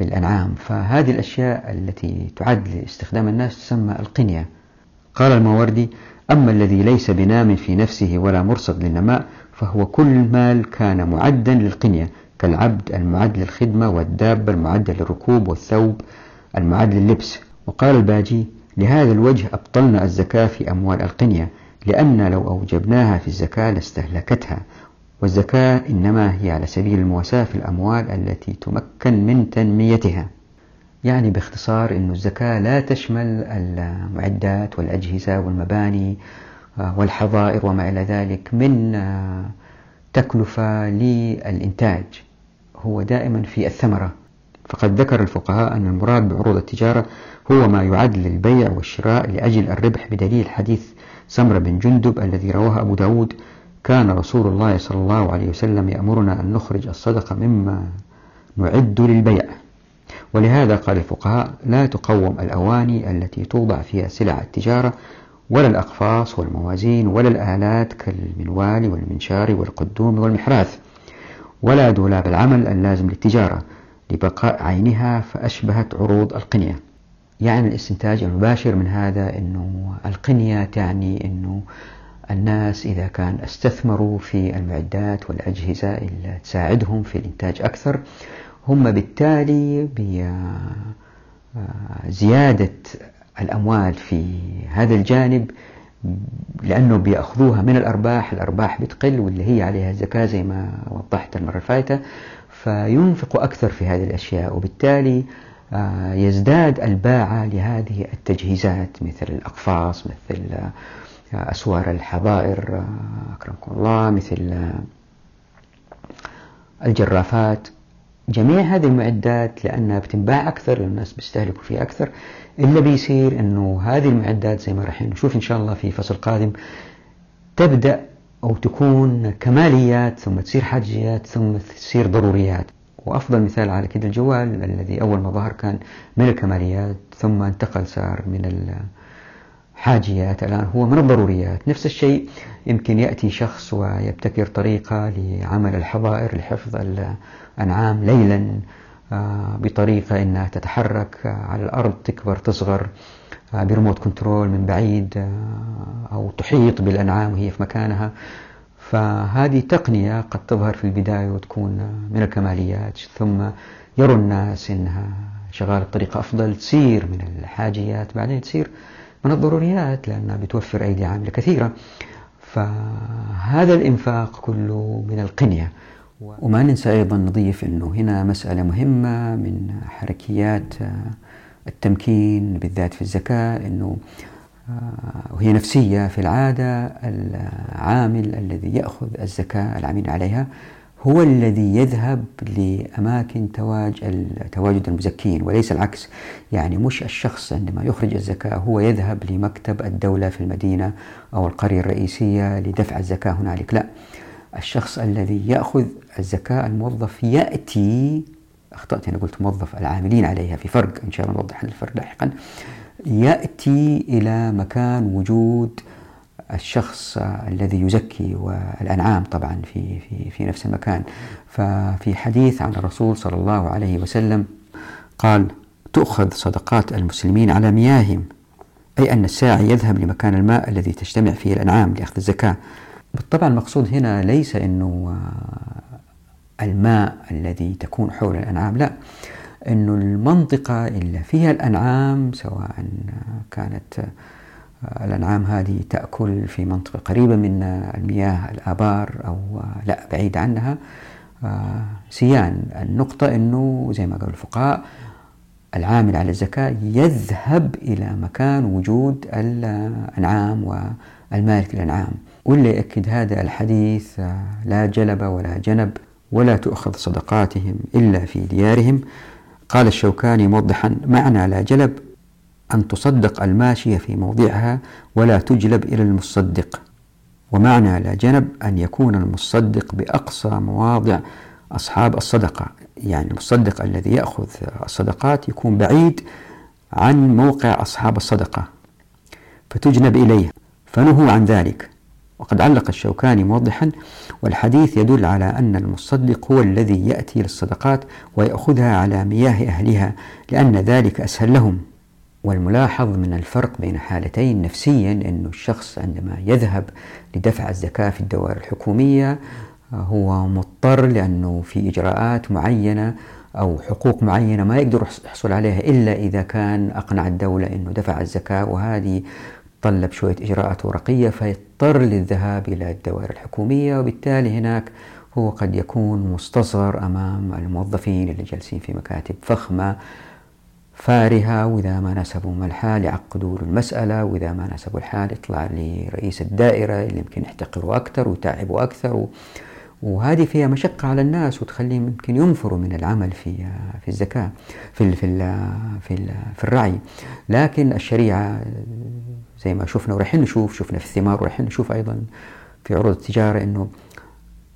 في الأنعام. فهذه الأشياء التي تعد لاستخدام الناس تسمى القنية. قال الماوردي أما الذي ليس بنام في نفسه ولا مرصد للنماء فهو كل مال كان معدا للقنية كالعبد المعد للخدمة والدابة المعدة للركوب والثوب المعد لللبس. وقال الباجي لهذا الوجه أبطلنا الزكاة في أموال القنية لأن لو أوجبناها في الزكاة لاستهلكتها. والزكاة إنما هي على سبيل المواساة في الأموال التي تمكن من تنميتها. يعني باختصار أن الزكاة لا تشمل المعدات والأجهزة والمباني آه، والحظائر وما إلى ذلك من آه، تكلفة للإنتاج. هو دائما في الثمرة. فقد ذكر الفقهاء أن المراد بعروض التجارة هو ما يعد للبيع والشراء لأجل الربح بدليل حديث سمرة بن جندب الذي رواه أبو داود كان رسول الله صلى الله عليه وسلم يأمرنا أن نخرج الصدقة مما نعد للبيع. ولهذا قال الفقهاء لا تقوم الأواني التي توضع فيها سلع التجارة ولا الأقفاص والموازين ولا الآلات كالمنوال والمنشار والقدوم والمحراث ولا دولاب العمل اللازم للتجارة لبقاء عينها فأشبهت عروض القنية. يعني الاستنتاج المباشر من هذا أنه القنية تعني أنه الناس إذا كان استثمروا في المعدات والأجهزة اللي تساعدهم في الإنتاج أكثر هم بالتالي بزيادة الأموال في هذا الجانب لأنه بيأخذوها من الأرباح الأرباح بتقل واللي هي عليها الزكاة زي ما وضحت المرة الفائتة فينفقوا أكثر في هذه الأشياء وبالتالي آه، يزداد الباعة لهذه التجهيزات مثل الأقفاص مثل آه، أسوار الحظائر آه، أكرمكم الله مثل الجرافات. جميع هذه المعدات لأنها بتنباع أكثر الناس بيستهلكوا فيها أكثر. اللي بيصير أنه هذه المعدات زي ما راح نشوف إن شاء الله في فصل قادم تبدأ أو تكون كماليات ثم تصير حاجيات ثم تصير ضروريات. وأفضل مثال على كده الجوال الذي أول ما ظهر كان من الكماليات ثم انتقل صار من حاجيات الآن هو من الضروريات. نفس الشيء يمكن يأتي شخص ويبتكر طريقة لعمل الحظائر لحفظ الأنعام ليلا آه، بطريقة أنها تتحرك على الأرض تكبر تصغر آه، ب remote control من بعيد آه، أو تحيط بالأنعام وهي في مكانها. فهذه تقنية قد تظهر في البداية وتكون من الكماليات. ثم يرى الناس أنها شغالة بطريقة أفضل تصير من الحاجيات بعدين تصير من الضروريات لأنها بتوفر أيدي عاملة كثيرة. فهذا الإنفاق كله من القنية. وما ننسى أيضا نضيف أنه هنا مسألة مهمة من حركيات التمكين بالذات في الزكاة أنه وهي نفسية في العادة العامل الذي يأخذ الزكاة العامل عليها هو الذي يذهب لأماكن تواجد تواجد المزكين وليس العكس. يعني مش الشخص عندما يخرج الزكاة هو يذهب لمكتب الدولة في المدينة أو القرية الرئيسية لدفع الزكاة هنالك. لا الشخص الذي يأخذ الزكاة الموظف يأتي أخطأت أنا قلت موظف العاملين عليها في فرق إن شاء الله نوضح الفرق لاحقا يأتي إلى مكان وجود الشخص الذي يزكي والأنعام طبعا في, في, في نفس المكان. ففي حديث عن الرسول صلى الله عليه وسلم قال تؤخذ صدقات المسلمين على مياههم أي أن الساعي يذهب لمكان الماء الذي تجتمع فيه الأنعام لأخذ الزكاة. بالطبع المقصود هنا ليس أنه الماء الذي تكون حول الأنعام لا. أنه المنطقة اللي فيها الأنعام سواء كانت الأنعام هذه تأكل في منطقة قريبة من المياه الآبار أو لا بعيد عنها. سيان. النقطة أنه زي ما قال الفقهاء العامل على الزكاة يذهب إلى مكان وجود الأنعام والمالك الأنعام. واللي يأكد هذا الحديث لا جلب ولا جنب ولا تؤخذ صدقاتهم إلا في ديارهم. قال الشوكاني موضحا معنى لا جلب أن تصدق الماشية في موضعها ولا تجلب إلى المصدق. ومعنى لا جنب أن يكون المصدق بأقصى مواضع أصحاب الصدقة. يعني المصدق الذي يأخذ الصدقات يكون بعيد عن موقع أصحاب الصدقة فتجنب إليه فنهوا عن ذلك. وقد علق الشوكاني موضحا والحديث يدل على أن المصدق هو الذي يأتي للصدقات ويأخذها على مياه أهلها لأن ذلك أسهل لهم. والملاحظ من الفرق بين حالتين نفسيا أن الشخص عندما يذهب لدفع الزكاة في الدوائر الحكومية هو مضطر لأنه في إجراءات معينة أو حقوق معينة ما يقدر يحصل عليها إلا إذا كان أقنع الدولة أنه دفع الزكاة وهذه طلب شوية إجراءات ورقية فيضطر للذهاب إلى الدوائر الحكومية وبالتالي هناك هو قد يكون مستصغر أمام الموظفين اللي جالسين في مكاتب فخمة فارهة وإذا ما ناسبهم الحال يعقدوا له المسألة وإذا ما ناسبوا الحال يطلع لرئيس الدائرة اللي يمكن يحتقروا أكثر ويتعبوا أكثر. وهذه فيها مشقة على الناس وتخليهم يمكن ينفروا من العمل في في الزكاة في ال في ال في, ال في الرعي لكن الشريعة زي ما شفنا ورايحين نشوف شفنا في الثمار ورايحين نشوف أيضا في عروض التجارة أنه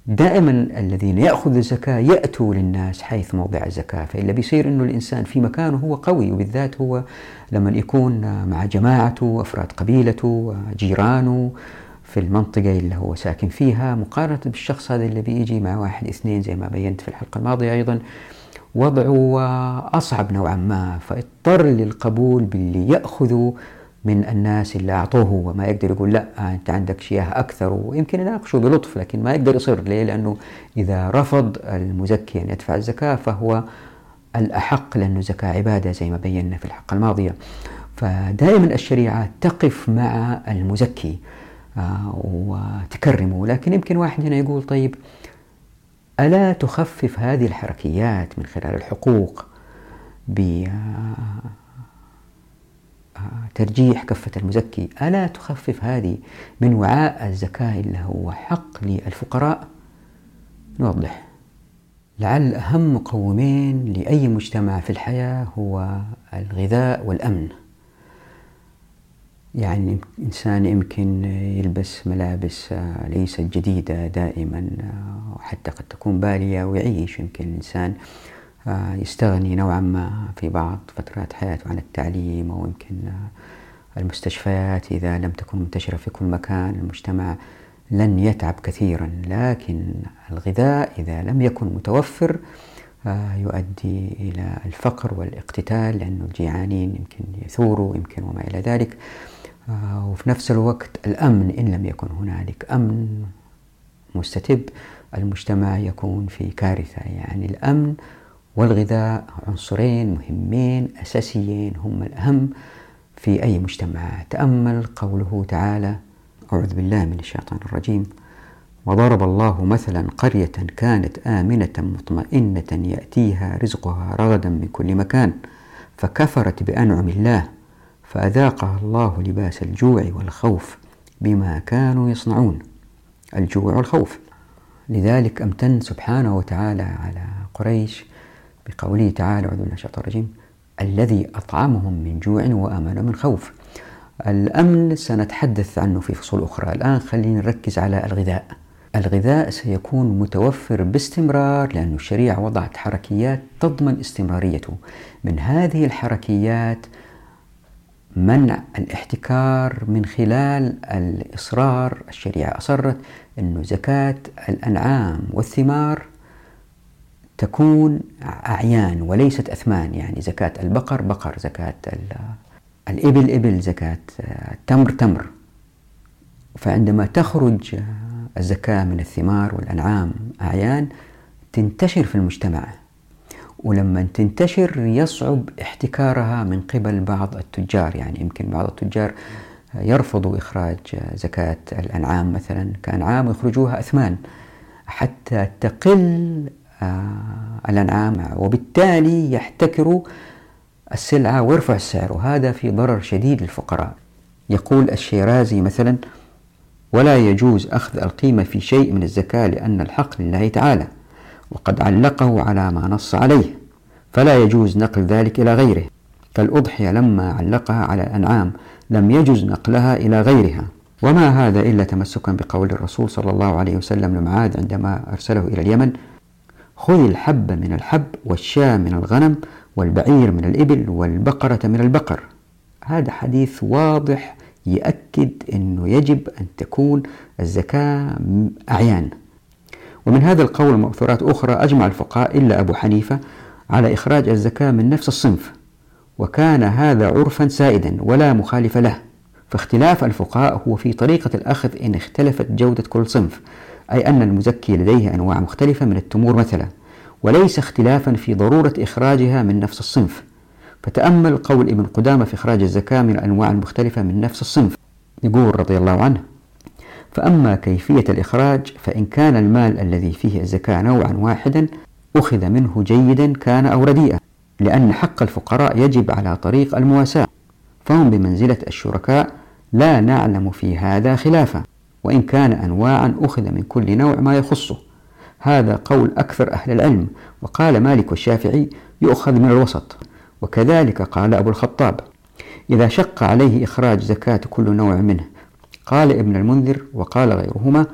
دائما الذين يأخذوا الزكاة يأتوا للناس حيث موضع الزكاة فإلا بيصير أنه الإنسان في مكانه هو قوي وبالذات هو لما يكون مع جماعته أفراد قبيلته جيرانه في المنطقة اللي هو ساكن فيها مقارنة بالشخص هذا اللي بيجي مع واحد اثنين زي ما بينت في الحلقة الماضية أيضا وضعه أصعب نوعا ما فاضطر للقبول باللي يأخذه من الناس اللي أعطوه وما يقدر يقول لا أنت عندك شياه أكثر. ويمكن يناقشه بلطف لكن ما يقدر يصر ليه؟ لأنه إذا رفض المزكي أن يدفع الزكاة فهو الأحق لأنه الزكاة عبادة زي ما بينا في الحلقة الماضية. فدائما الشريعة تقف مع المزكي آه، وتكرمه. لكن يمكن واحد هنا يقول طيب ألا تخفف هذه الحركيات من خلال الحقوق ترجيح كفة المزكي ألا تخفف هذه من وعاء الزكاة اللي هو حق للفقراء؟ نوضح. لعل أهم مقومين لأي مجتمع في الحياة هو الغذاء والأمن. يعني إنسان يمكن يلبس ملابس ليست جديدة دائما وحتى قد تكون بالية ويعيش. يمكن الإنسان يستغني نوعا ما في بعض فترات حياته عن التعليم أو يمكن المستشفيات إذا لم تكن منتشرة في كل مكان. المجتمع لن يتعب كثيرا لكن الغذاء إذا لم يكن متوفر آه، يؤدي إلى الفقر والإقتتال لأن الجيعانين يمكن يثوروا يمكن وما إلى ذلك. آه، وفي نفس الوقت الأمن إن لم يكن هنالك أمن مستتب المجتمع يكون في كارثة. يعني الأمن والغذاء عنصرين مهمين أساسيين هم الأهم في أي مجتمع. تأمل قوله تعالى أعوذ بالله من الشيطان الرجيم. وضرب الله مثلا قرية كانت آمنة مطمئنة يأتيها رزقها رغدا من كل مكان فكفرت بأنعم الله فأذاقها الله لباس الجوع والخوف بما كانوا يصنعون الجوع والخوف. لذلك أمتن سبحانه وتعالى على قريش بقوله تعالى أعوذ بالله الشيطان الرجيم الذي أطعمهم من جوع وآمنهم من خوف. الأمن سنتحدث عنه في فصول أخرى. الآن خلينا نركز على الغذاء. الغذاء سيكون متوفر باستمرار لأن الشريعة وضعت حركيات تضمن استمراريته. من هذه الحركيات منع الاحتكار من خلال الإصرار. الشريعة أصرت أن زكاة الأنعام والثمار تكون أعيان وليست أثمان يعني زكاة البقر بقر زكاة الإبل إبل زكاة التمر تمر. فعندما تخرج الزكاة من الثمار والأنعام أعيان تنتشر في المجتمع. ولما تنتشر يصعب احتكارها من قبل بعض التجار يعني يمكن بعض التجار يرفضوا إخراج زكاة الأنعام مثلا كأنعام ويخرجوها أثمان حتى تقل الأنعام وبالتالي يحتكروا السلعة ويرفع السعر وهذا في ضرر شديد للفقراء. يقول الشيرازي مثلا ولا يجوز أخذ القيمة في شيء من الزكاة لأن الحق لله تعالى وقد علقه على ما نص عليه فلا يجوز نقل ذلك إلى غيره. كالأضحية لما علقها على الأنعام لم يجوز نقلها إلى غيرها. وما هذا إلا تمسكا بقول الرسول صلى الله عليه وسلم لمعاذ عندما أرسله إلى اليمن خذ الحب من الحب والشاة من الغنم والبعير من الإبل والبقرة من البقر. هذا حديث واضح يأكد أنه يجب أن تكون الزكاة أعيان. ومن هذا القول ومأثورات أخرى أجمع الفقهاء إلا أبو حنيفة على إخراج الزكاة من نفس الصنف وكان هذا عرفا سائدا ولا مخالف له. فاختلاف الفقهاء هو في طريقة الأخذ إن اختلفت جودة كل صنف. أي أن المزكي لديه أنواع مختلفة من التمور مثلا وليس اختلافا في ضرورة إخراجها من نفس الصنف. فتأمل قول ابن قدامة في إخراج الزكاة من الأنواع المختلفة من نفس الصنف. يقول رضي الله عنه فأما كيفية الإخراج فإن كان المال الذي فيه الزكاة نوعا واحدا أخذ منه جيدا كان أو رديئا لأن حق الفقراء يجب على طريق المواساة فهم بمنزلة الشركاء لا نعلم في هذا خلافا. وإن كان أنواعا أخذ من كل نوع ما يخصه. هذا قول أكثر أهل العلم. وقال مالك الشافعي يؤخذ من الوسط. وكذلك قال أبو الخطاب إذا شق عليه إخراج زكاة كل نوع منه قال ابن المنذر وقال غيرهما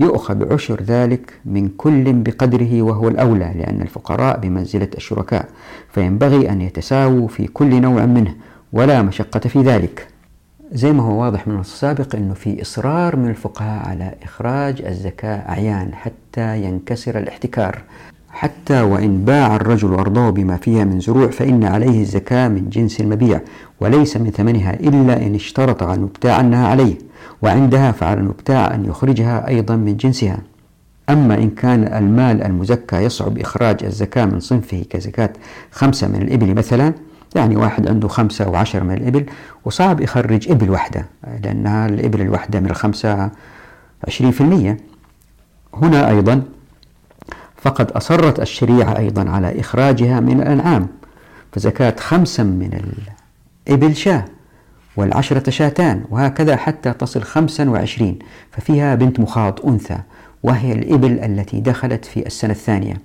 يؤخذ عشر ذلك من كل بقدره وهو الأولى لأن الفقراء بمنزلة الشركاء فينبغي أن يتساووا في كل نوع منه ولا مشقة في ذلك. زي ما هو واضح من السابق أنه في إصرار من الفقهاء على إخراج الزكاة أعيان حتى ينكسر الاحتكار. حتى وإن باع الرجل أرضه بما فيها من زروع فإن عليه الزكاة من جنس المبيع وليس من ثمنها إلا إن اشترط على المبتاع أنها عليه وعندها فعلى المبتاع أن يخرجها أيضا من جنسها. أما إن كان المال المزكى يصعب إخراج الزكاة من صنفه كزكاة خمسة من الإبل مثلا يعني واحد عنده خمسة أو عشرة من الإبل وصعب يخرج إبل واحدة لأنها الإبل الواحدة من الخمسة عشرين في المية. هنا أيضا فقد أصرت الشريعة أيضا على إخراجها من الأنعام فزكاة خمسة من الإبل شاة والعشرة شاتان وهكذا حتى تصل خمسا وعشرين ففيها بنت مخاض أنثى وهي الإبل التي دخلت في السنة الثانية.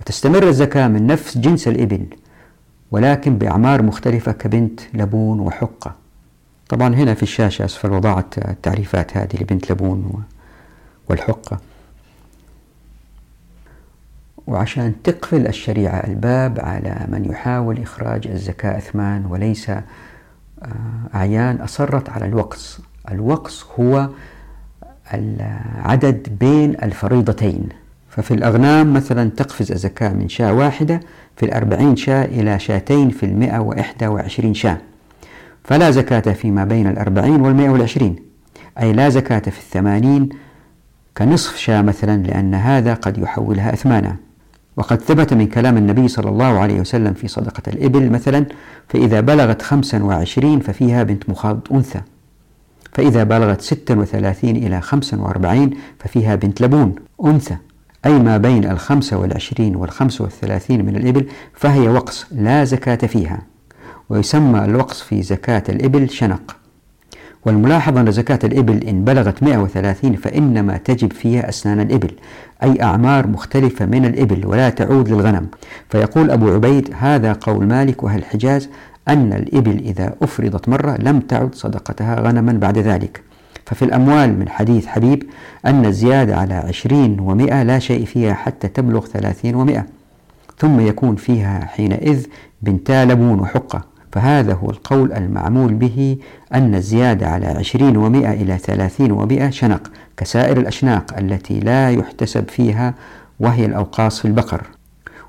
وتستمر الزكاة من نفس جنس الإبل. ولكن بأعمار مختلفة كبنت لبون وحقة. طبعا هنا في الشاشة أسفل وضعت التعريفات هذه لبنت لبون والحقة. وعشان تقفل الشريعة الباب على من يحاول إخراج الزكاة أثمان وليس أعيان أصرت على الوقص. الوقص هو العدد بين الفريضتين. ففي الأغنام مثلا تقفز الزكاة من شاة واحدة في الأربعين شاة إلى شاتين في المئة وإحدى وعشرين شاة. فلا زكاة فيما بين الأربعين والمئة والعشرين. أي لا زكاة في الثمانين كنصف شاة مثلا لأن هذا قد يحولها أثمانا. وقد ثبت من كلام النبي صلى الله عليه وسلم في صدقة الإبل مثلا فإذا بلغت خمسا وعشرين ففيها بنت مخاض أنثى. فإذا بلغت ستا وثلاثين إلى خمسا وأربعين ففيها بنت لبون أنثى. أي ما بين الخمسة والعشرين والخمسة والثلاثين من الإبل فهي وقص لا زكاة فيها ويسمى الوقص في زكاة الإبل شنق. والملاحظ أن زكاة الإبل إن بلغت 130 فإنما تجب فيها أسنان الإبل أي أعمار مختلفة من الإبل ولا تعود للغنم. فيقول أبو عبيد هذا قول مالك وأهل الحجاز أن الإبل إذا أفرضت مرة لم تعد صدقتها غنما بعد ذلك. ففي الأموال من حديث حبيب أن الزيادة على عشرين ومئة لا شيء فيها حتى تبلغ ثلاثين ومئة ثم يكون فيها حينئذ بنتا لبون وحقة. فهذا هو القول المعمول به أن الزيادة على عشرين ومئة إلى ثلاثين ومئة شنق كسائر الأشناق التي لا يحتسب فيها وهي الأوقاص في البقر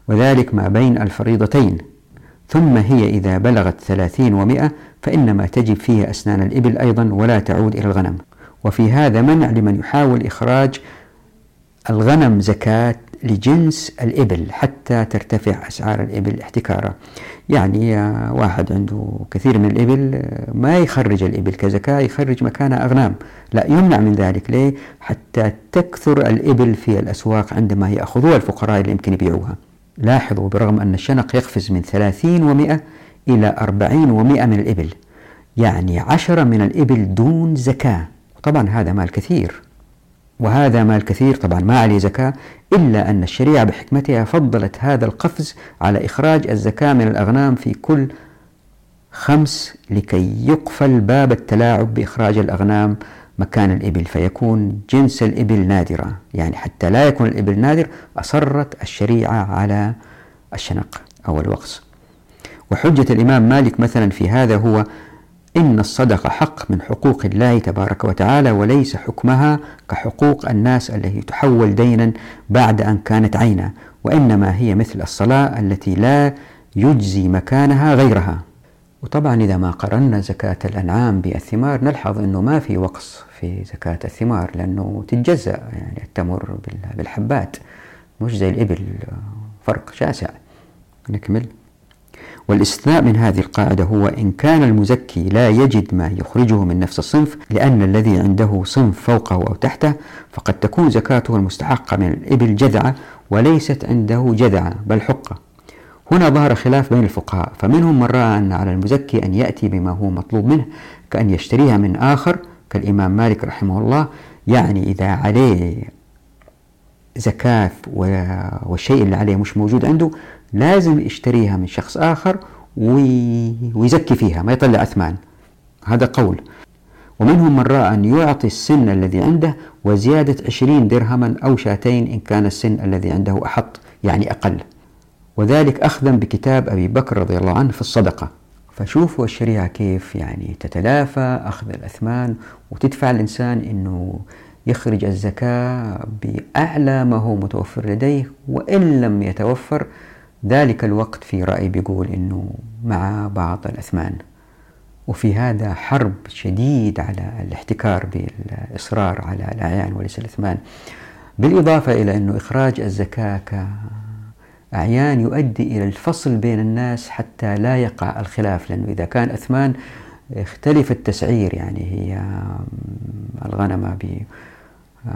وذلك ما بين الفريضتين. ثم هي إذا بلغت ثلاثين ومئة فإنما تجب فيها أسنان الإبل أيضا ولا تعود إلى الغنم. وفي هذا منع لمن يحاول إخراج الغنم زكاة لجنس الإبل حتى ترتفع أسعار الإبل احتكارا. يعني واحد عنده كثير من الإبل ما يخرج الإبل كزكاة يخرج مكانها أغنام. لا يمنع من ذلك. ليه؟ حتى تكثر الإبل في الأسواق عندما يأخذوها الفقراء اللي يمكن يبيعوها. لاحظوا برغم أن الشنق يقفز من ثلاثين ومئة إلى أربعين ومئة من الإبل يعني عشرة من الإبل دون زكاة. طبعا هذا مال كثير وهذا مال كثير طبعا ما عليه زكاة إلا أن الشريعة بحكمتها فضلت هذا القفز على إخراج الزكاة من الأغنام في كل خمس لكي يقفل باب التلاعب بإخراج الأغنام مكان الإبل فيكون جنس الإبل نادرة يعني حتى لا يكون الإبل نادر أصرت الشريعة على الشنق أو الوقص. وحجة الإمام مالك مثلا في هذا هو إن الصدقة حق من حقوق الله تبارك وتعالى وليس حكمها كحقوق الناس التي تحول دينا بعد أن كانت عينا وإنما هي مثل الصلاة التي لا يجزي مكانها غيرها. وطبعا إذا ما قرنا زكاة الأنعام بالثمار نلحظ أنه ما في وقص في زكاة الثمار لأنه تتجزأ يعني التمر بالحبات مش زي الإبل فرق شاسع. نكمل. والاستثناء من هذه القاعدة هو إن كان المزكي لا يجد ما يخرجه من نفس الصنف لأن الذي عنده صنف فوقه أو تحته فقد تكون زكاته المستحقة من الإبل جذعة وليست عنده جذعة بل حقة. هنا ظهر خلاف بين الفقهاء فمنهم من رأى أن على المزكي أن يأتي بما هو مطلوب منه كأن يشتريها من آخر كالإمام مالك رحمه الله يعني إذا عليه زكاة والشيء اللي عليه مش موجود عنده لازم يشتريها من شخص آخر ويزكي فيها ما يطلع أثمان هذا قول. ومنهم من رأى أن يعطي السن الذي عنده وزيادة عشرين درهما أو شاتين إن كان السن الذي عنده أحط يعني أقل. وذلك أخذا بكتاب أبي بكر رضي الله عنه في الصدقة. فشوفوا الشريعة كيف يعني تتلافى أخذ الأثمان وتدفع الإنسان أنه يخرج الزكاة بأعلى ما هو متوفر لديه وإن لم يتوفر ذلك الوقت في رأي بيقول أنه مع بعض الأثمان. وفي هذا حرب شديد على الاحتكار بالإصرار على الأعيان وليس الأثمان. بالإضافة إلى أنه إخراج الزكاة كأعيان يؤدي إلى الفصل بين الناس حتى لا يقع الخلاف. لأنه إذا كان أثمان اختلف التسعير يعني هي الغنمة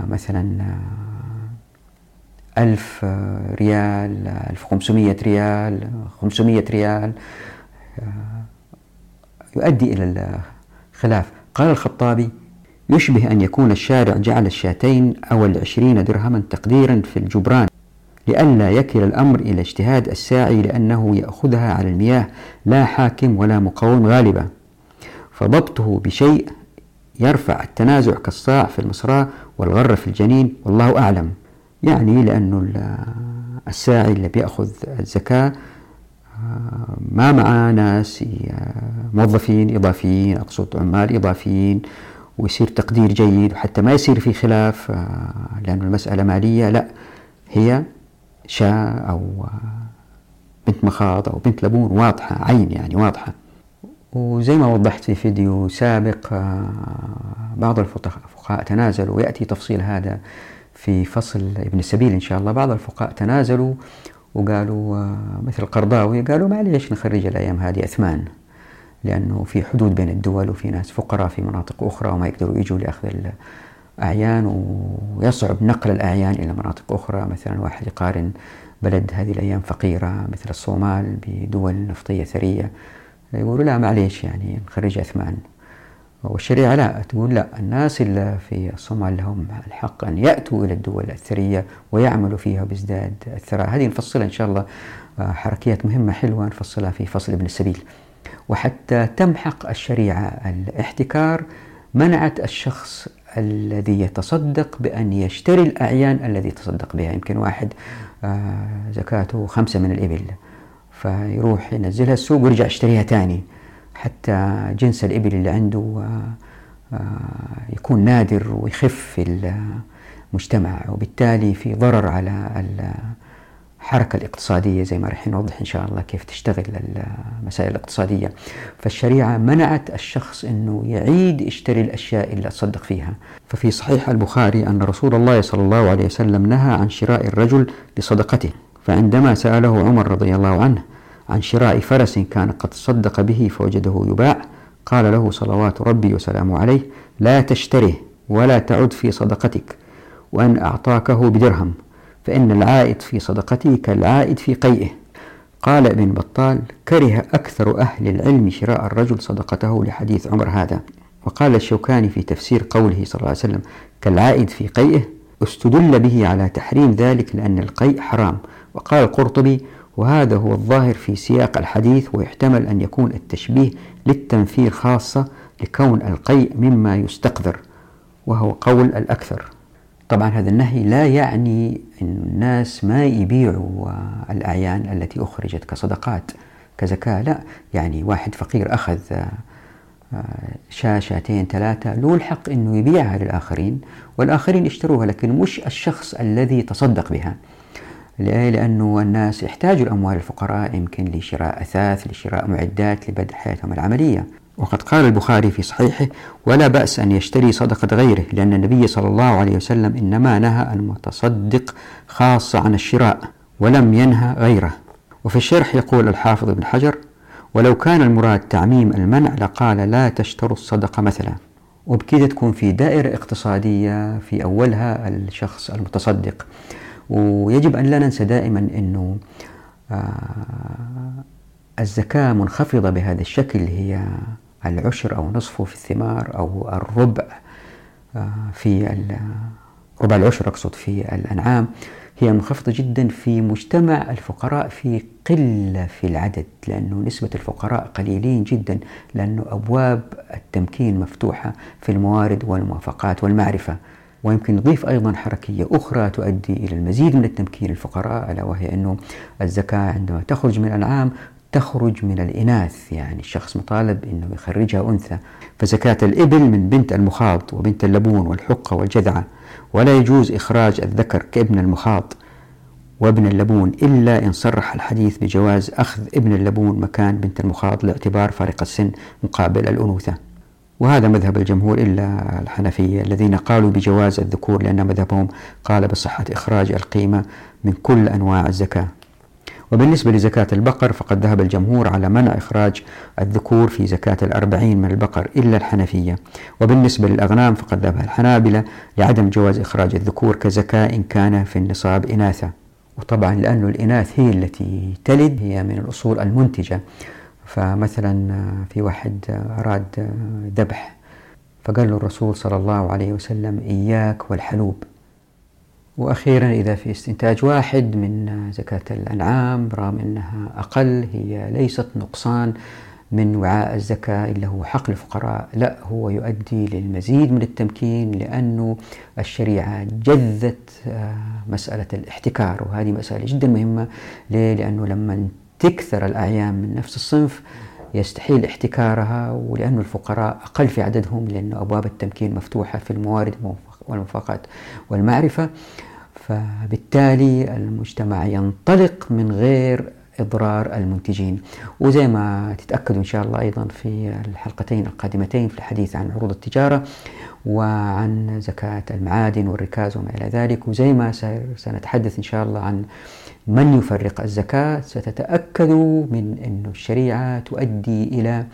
مثلا ألف ريال ألف خمسمية ريال خمسمية ريال يؤدي إلى الخلاف. قال الخطابي يشبه أن يكون الشارع جعل الشاتين أو العشرين درهما تقديرا في الجبران لئلا يكل الأمر إلى اجتهاد الساعي لأنه يأخذها على المياه لا حاكم ولا مقاوم غالبا. فضبطه بشيء يرفع التنازع كالصاع في المصراع والغر في الجنين والله أعلم. يعني لأنه الساعي اللي بيأخذ الزكاة ما معاه ناس موظفين إضافيين أقصد عمال إضافيين ويصير تقدير جيد وحتى ما يصير في خلاف لأن المسألة مالية لا هي شاء أو بنت مخاض أو بنت لبون واضحة عين يعني واضحة. وزي ما وضحت في فيديو سابق بعض الفقهاء تنازلوا ويأتي تفصيل هذا في فصل ابن السبيل إن شاء الله. بعض الفقهاء تنازلوا وقالوا مثل القرضاوي قالوا معليش نخرج الأيام هذه أثمان؟ لأنه في حدود بين الدول وفي ناس فقراء في مناطق أخرى وما يقدروا يجوا لأخذ الأعيان ويصعب نقل الأعيان إلى مناطق أخرى. مثلا واحد يقارن بلد هذه الأيام فقيرة مثل الصومال بدول نفطية ثرية يقولوا لا معليش يعني نخرج أثمان؟ والشريعة لا تقول لا الناس اللي في الصومال لهم الحق أن يأتوا إلى الدول الثرية ويعملوا فيها بازداد الثراء. هذه نفصلها إن شاء الله آه، حركيات مهمة حلوة نفصلها في فصل ابن السبيل. وحتى تمحق الشريعة الاحتكار منعت الشخص الذي يتصدق بأن يشتري الأعيان الذي يتصدق بها. يمكن واحد آه، زكاته خمسة من الإبل فيروح ينزلها السوق ويرجع يشتريها تاني. حتى جنس الإبل اللي عنده آه، آه، يكون نادر ويخف في المجتمع وبالتالي في ضرر على الحركة الاقتصادية زي ما راح نوضح إن شاء الله كيف تشتغل المسائل الاقتصادية. فالشريعة منعت الشخص أنه يعيد يشتري الأشياء اللي تصدق فيها. ففي صحيح البخاري أن رسول الله صلى الله عليه وسلم نهى عن شراء الرجل لصدقته فعندما سأله عمر رضي الله عنه عن شراء فرس كان قد صدق به فوجده يباع. قال له صلوات ربي وسلامه عليه لا تشتره ولا تعد في صدقتك وأن أعطاكه بدرهم فإن العائد في صدقته كالعائد في قيئه. قال ابن بطال كره أكثر أهل العلم شراء الرجل صدقته لحديث عمر هذا. وقال الشوكاني في تفسير قوله صلى الله عليه وسلم كالعائد في قيئه استدل به على تحريم ذلك لأن القيء حرام. وقال القرطبي وهذا هو الظاهر في سياق الحديث ويحتمل أن يكون التشبيه للتنفير خاصة لكون القيء مما يستقذر وهو قول الأكثر. طبعا هذا النهي لا يعني أن الناس ما يبيعوا الأعيان التي أخرجت كصدقات كزكاة لا. يعني واحد فقير أخذ شاة شاتين ثلاثة له الحق أنه يبيعها للآخرين والآخرين يشتروها لكن مش الشخص الذي تصدق بها. لأنه الناس يحتاجوا الأموال الفقراء يمكن لشراء أثاث لشراء معدات لبدء حياتهم العملية. وقد قال البخاري في صحيحه ولا بأس أن يشتري صدقة غيره لأن النبي صلى الله عليه وسلم إنما نهى المتصدق خاصة عن الشراء ولم ينهى غيره. وفي الشرح يقول الحافظ ابن حجر ولو كان المراد تعميم المنع لقال لا تشتروا الصدقة مثلا. وبكذا تكون في دائرة اقتصادية في أولها الشخص المتصدق. ويجب أن لا ننسى دائما أنه آه، الزكاة منخفضة بهذا الشكل هي العشر أو نصفه في الثمار أو الربع آه، في ربع العشر أقصد في الأنعام هي منخفضة جدا في مجتمع الفقراء في قلة في العدد لأنه نسبة الفقراء قليلين جدا لأنه أبواب التمكين مفتوحة في الموارد والموافقات والمعرفة. ويمكن نضيف أيضا حركية أخرى تؤدي إلى المزيد من التمكين الفقراء ألا وهي أنه الزكاة عندما تخرج من الأنعام تخرج من الإناث يعني الشخص مطالب أنه يخرجها أنثى. فزكاة الإبل من بنت المخاض وبنت اللبون والحقة والجذعة ولا يجوز إخراج الذكر كابن المخاض وابن اللبون إلا إن صرح الحديث بجواز أخذ ابن اللبون مكان بنت المخاض لاعتبار فارق السن مقابل الأنوثة. وهذا مذهب الجمهور إلا الحنفية الذين قالوا بجواز الذكور لأن مذهبهم قال بصحة إخراج القيمة من كل أنواع الزكاة. وبالنسبة لزكاة البقر فقد ذهب الجمهور على منع إخراج الذكور في زكاة الأربعين من البقر إلا الحنفية. وبالنسبة للأغنام فقد ذهب الحنابلة لعدم جواز إخراج الذكور كزكاة إن كان في النصاب إناثا. وطبعا لأن الإناث هي التي تلد هي من الأصول المنتجة. فمثلا في واحد أراد ذبح فقال له الرسول صلى الله عليه وسلم إياك والحلوب. وأخيرا إذا في استنتاج واحد من زكاة الأنعام رغم أنها أقل هي ليست نقصان من وعاء الزكاة إلا هو حق الفقراء. لا هو يؤدي للمزيد من التمكين لأنه الشريعة جذت آه، مسألة الاحتكار. وهذه مسألة جدا مهمة. ليه؟ لأنه لما تكثر الأعيان من نفس الصنف يستحيل احتكارها ولأن الفقراء أقل في عددهم لأن أبواب التمكين مفتوحة في الموارد والموافقات والمعرفة. فبالتالي المجتمع ينطلق من غير إضرار المنتجين. وزي ما تتأكدوا إن شاء الله أيضا في الحلقتين القادمتين في الحديث عن عروض التجارة وعن زكاة المعادن والركاز وما إلى ذلك. وزي ما سنتحدث إن شاء الله عن من يفرق الزكاة ستتأكدوا من أن الشريعة تؤدي إلى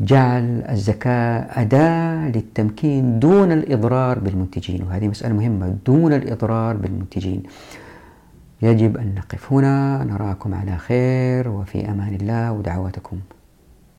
جعل الزكاة أداة للتمكين دون الإضرار بالمنتجين. وهذه مسألة مهمة دون الإضرار بالمنتجين. يجب أن نقف هنا نراكم على خير وفي أمان الله ودعواتكم.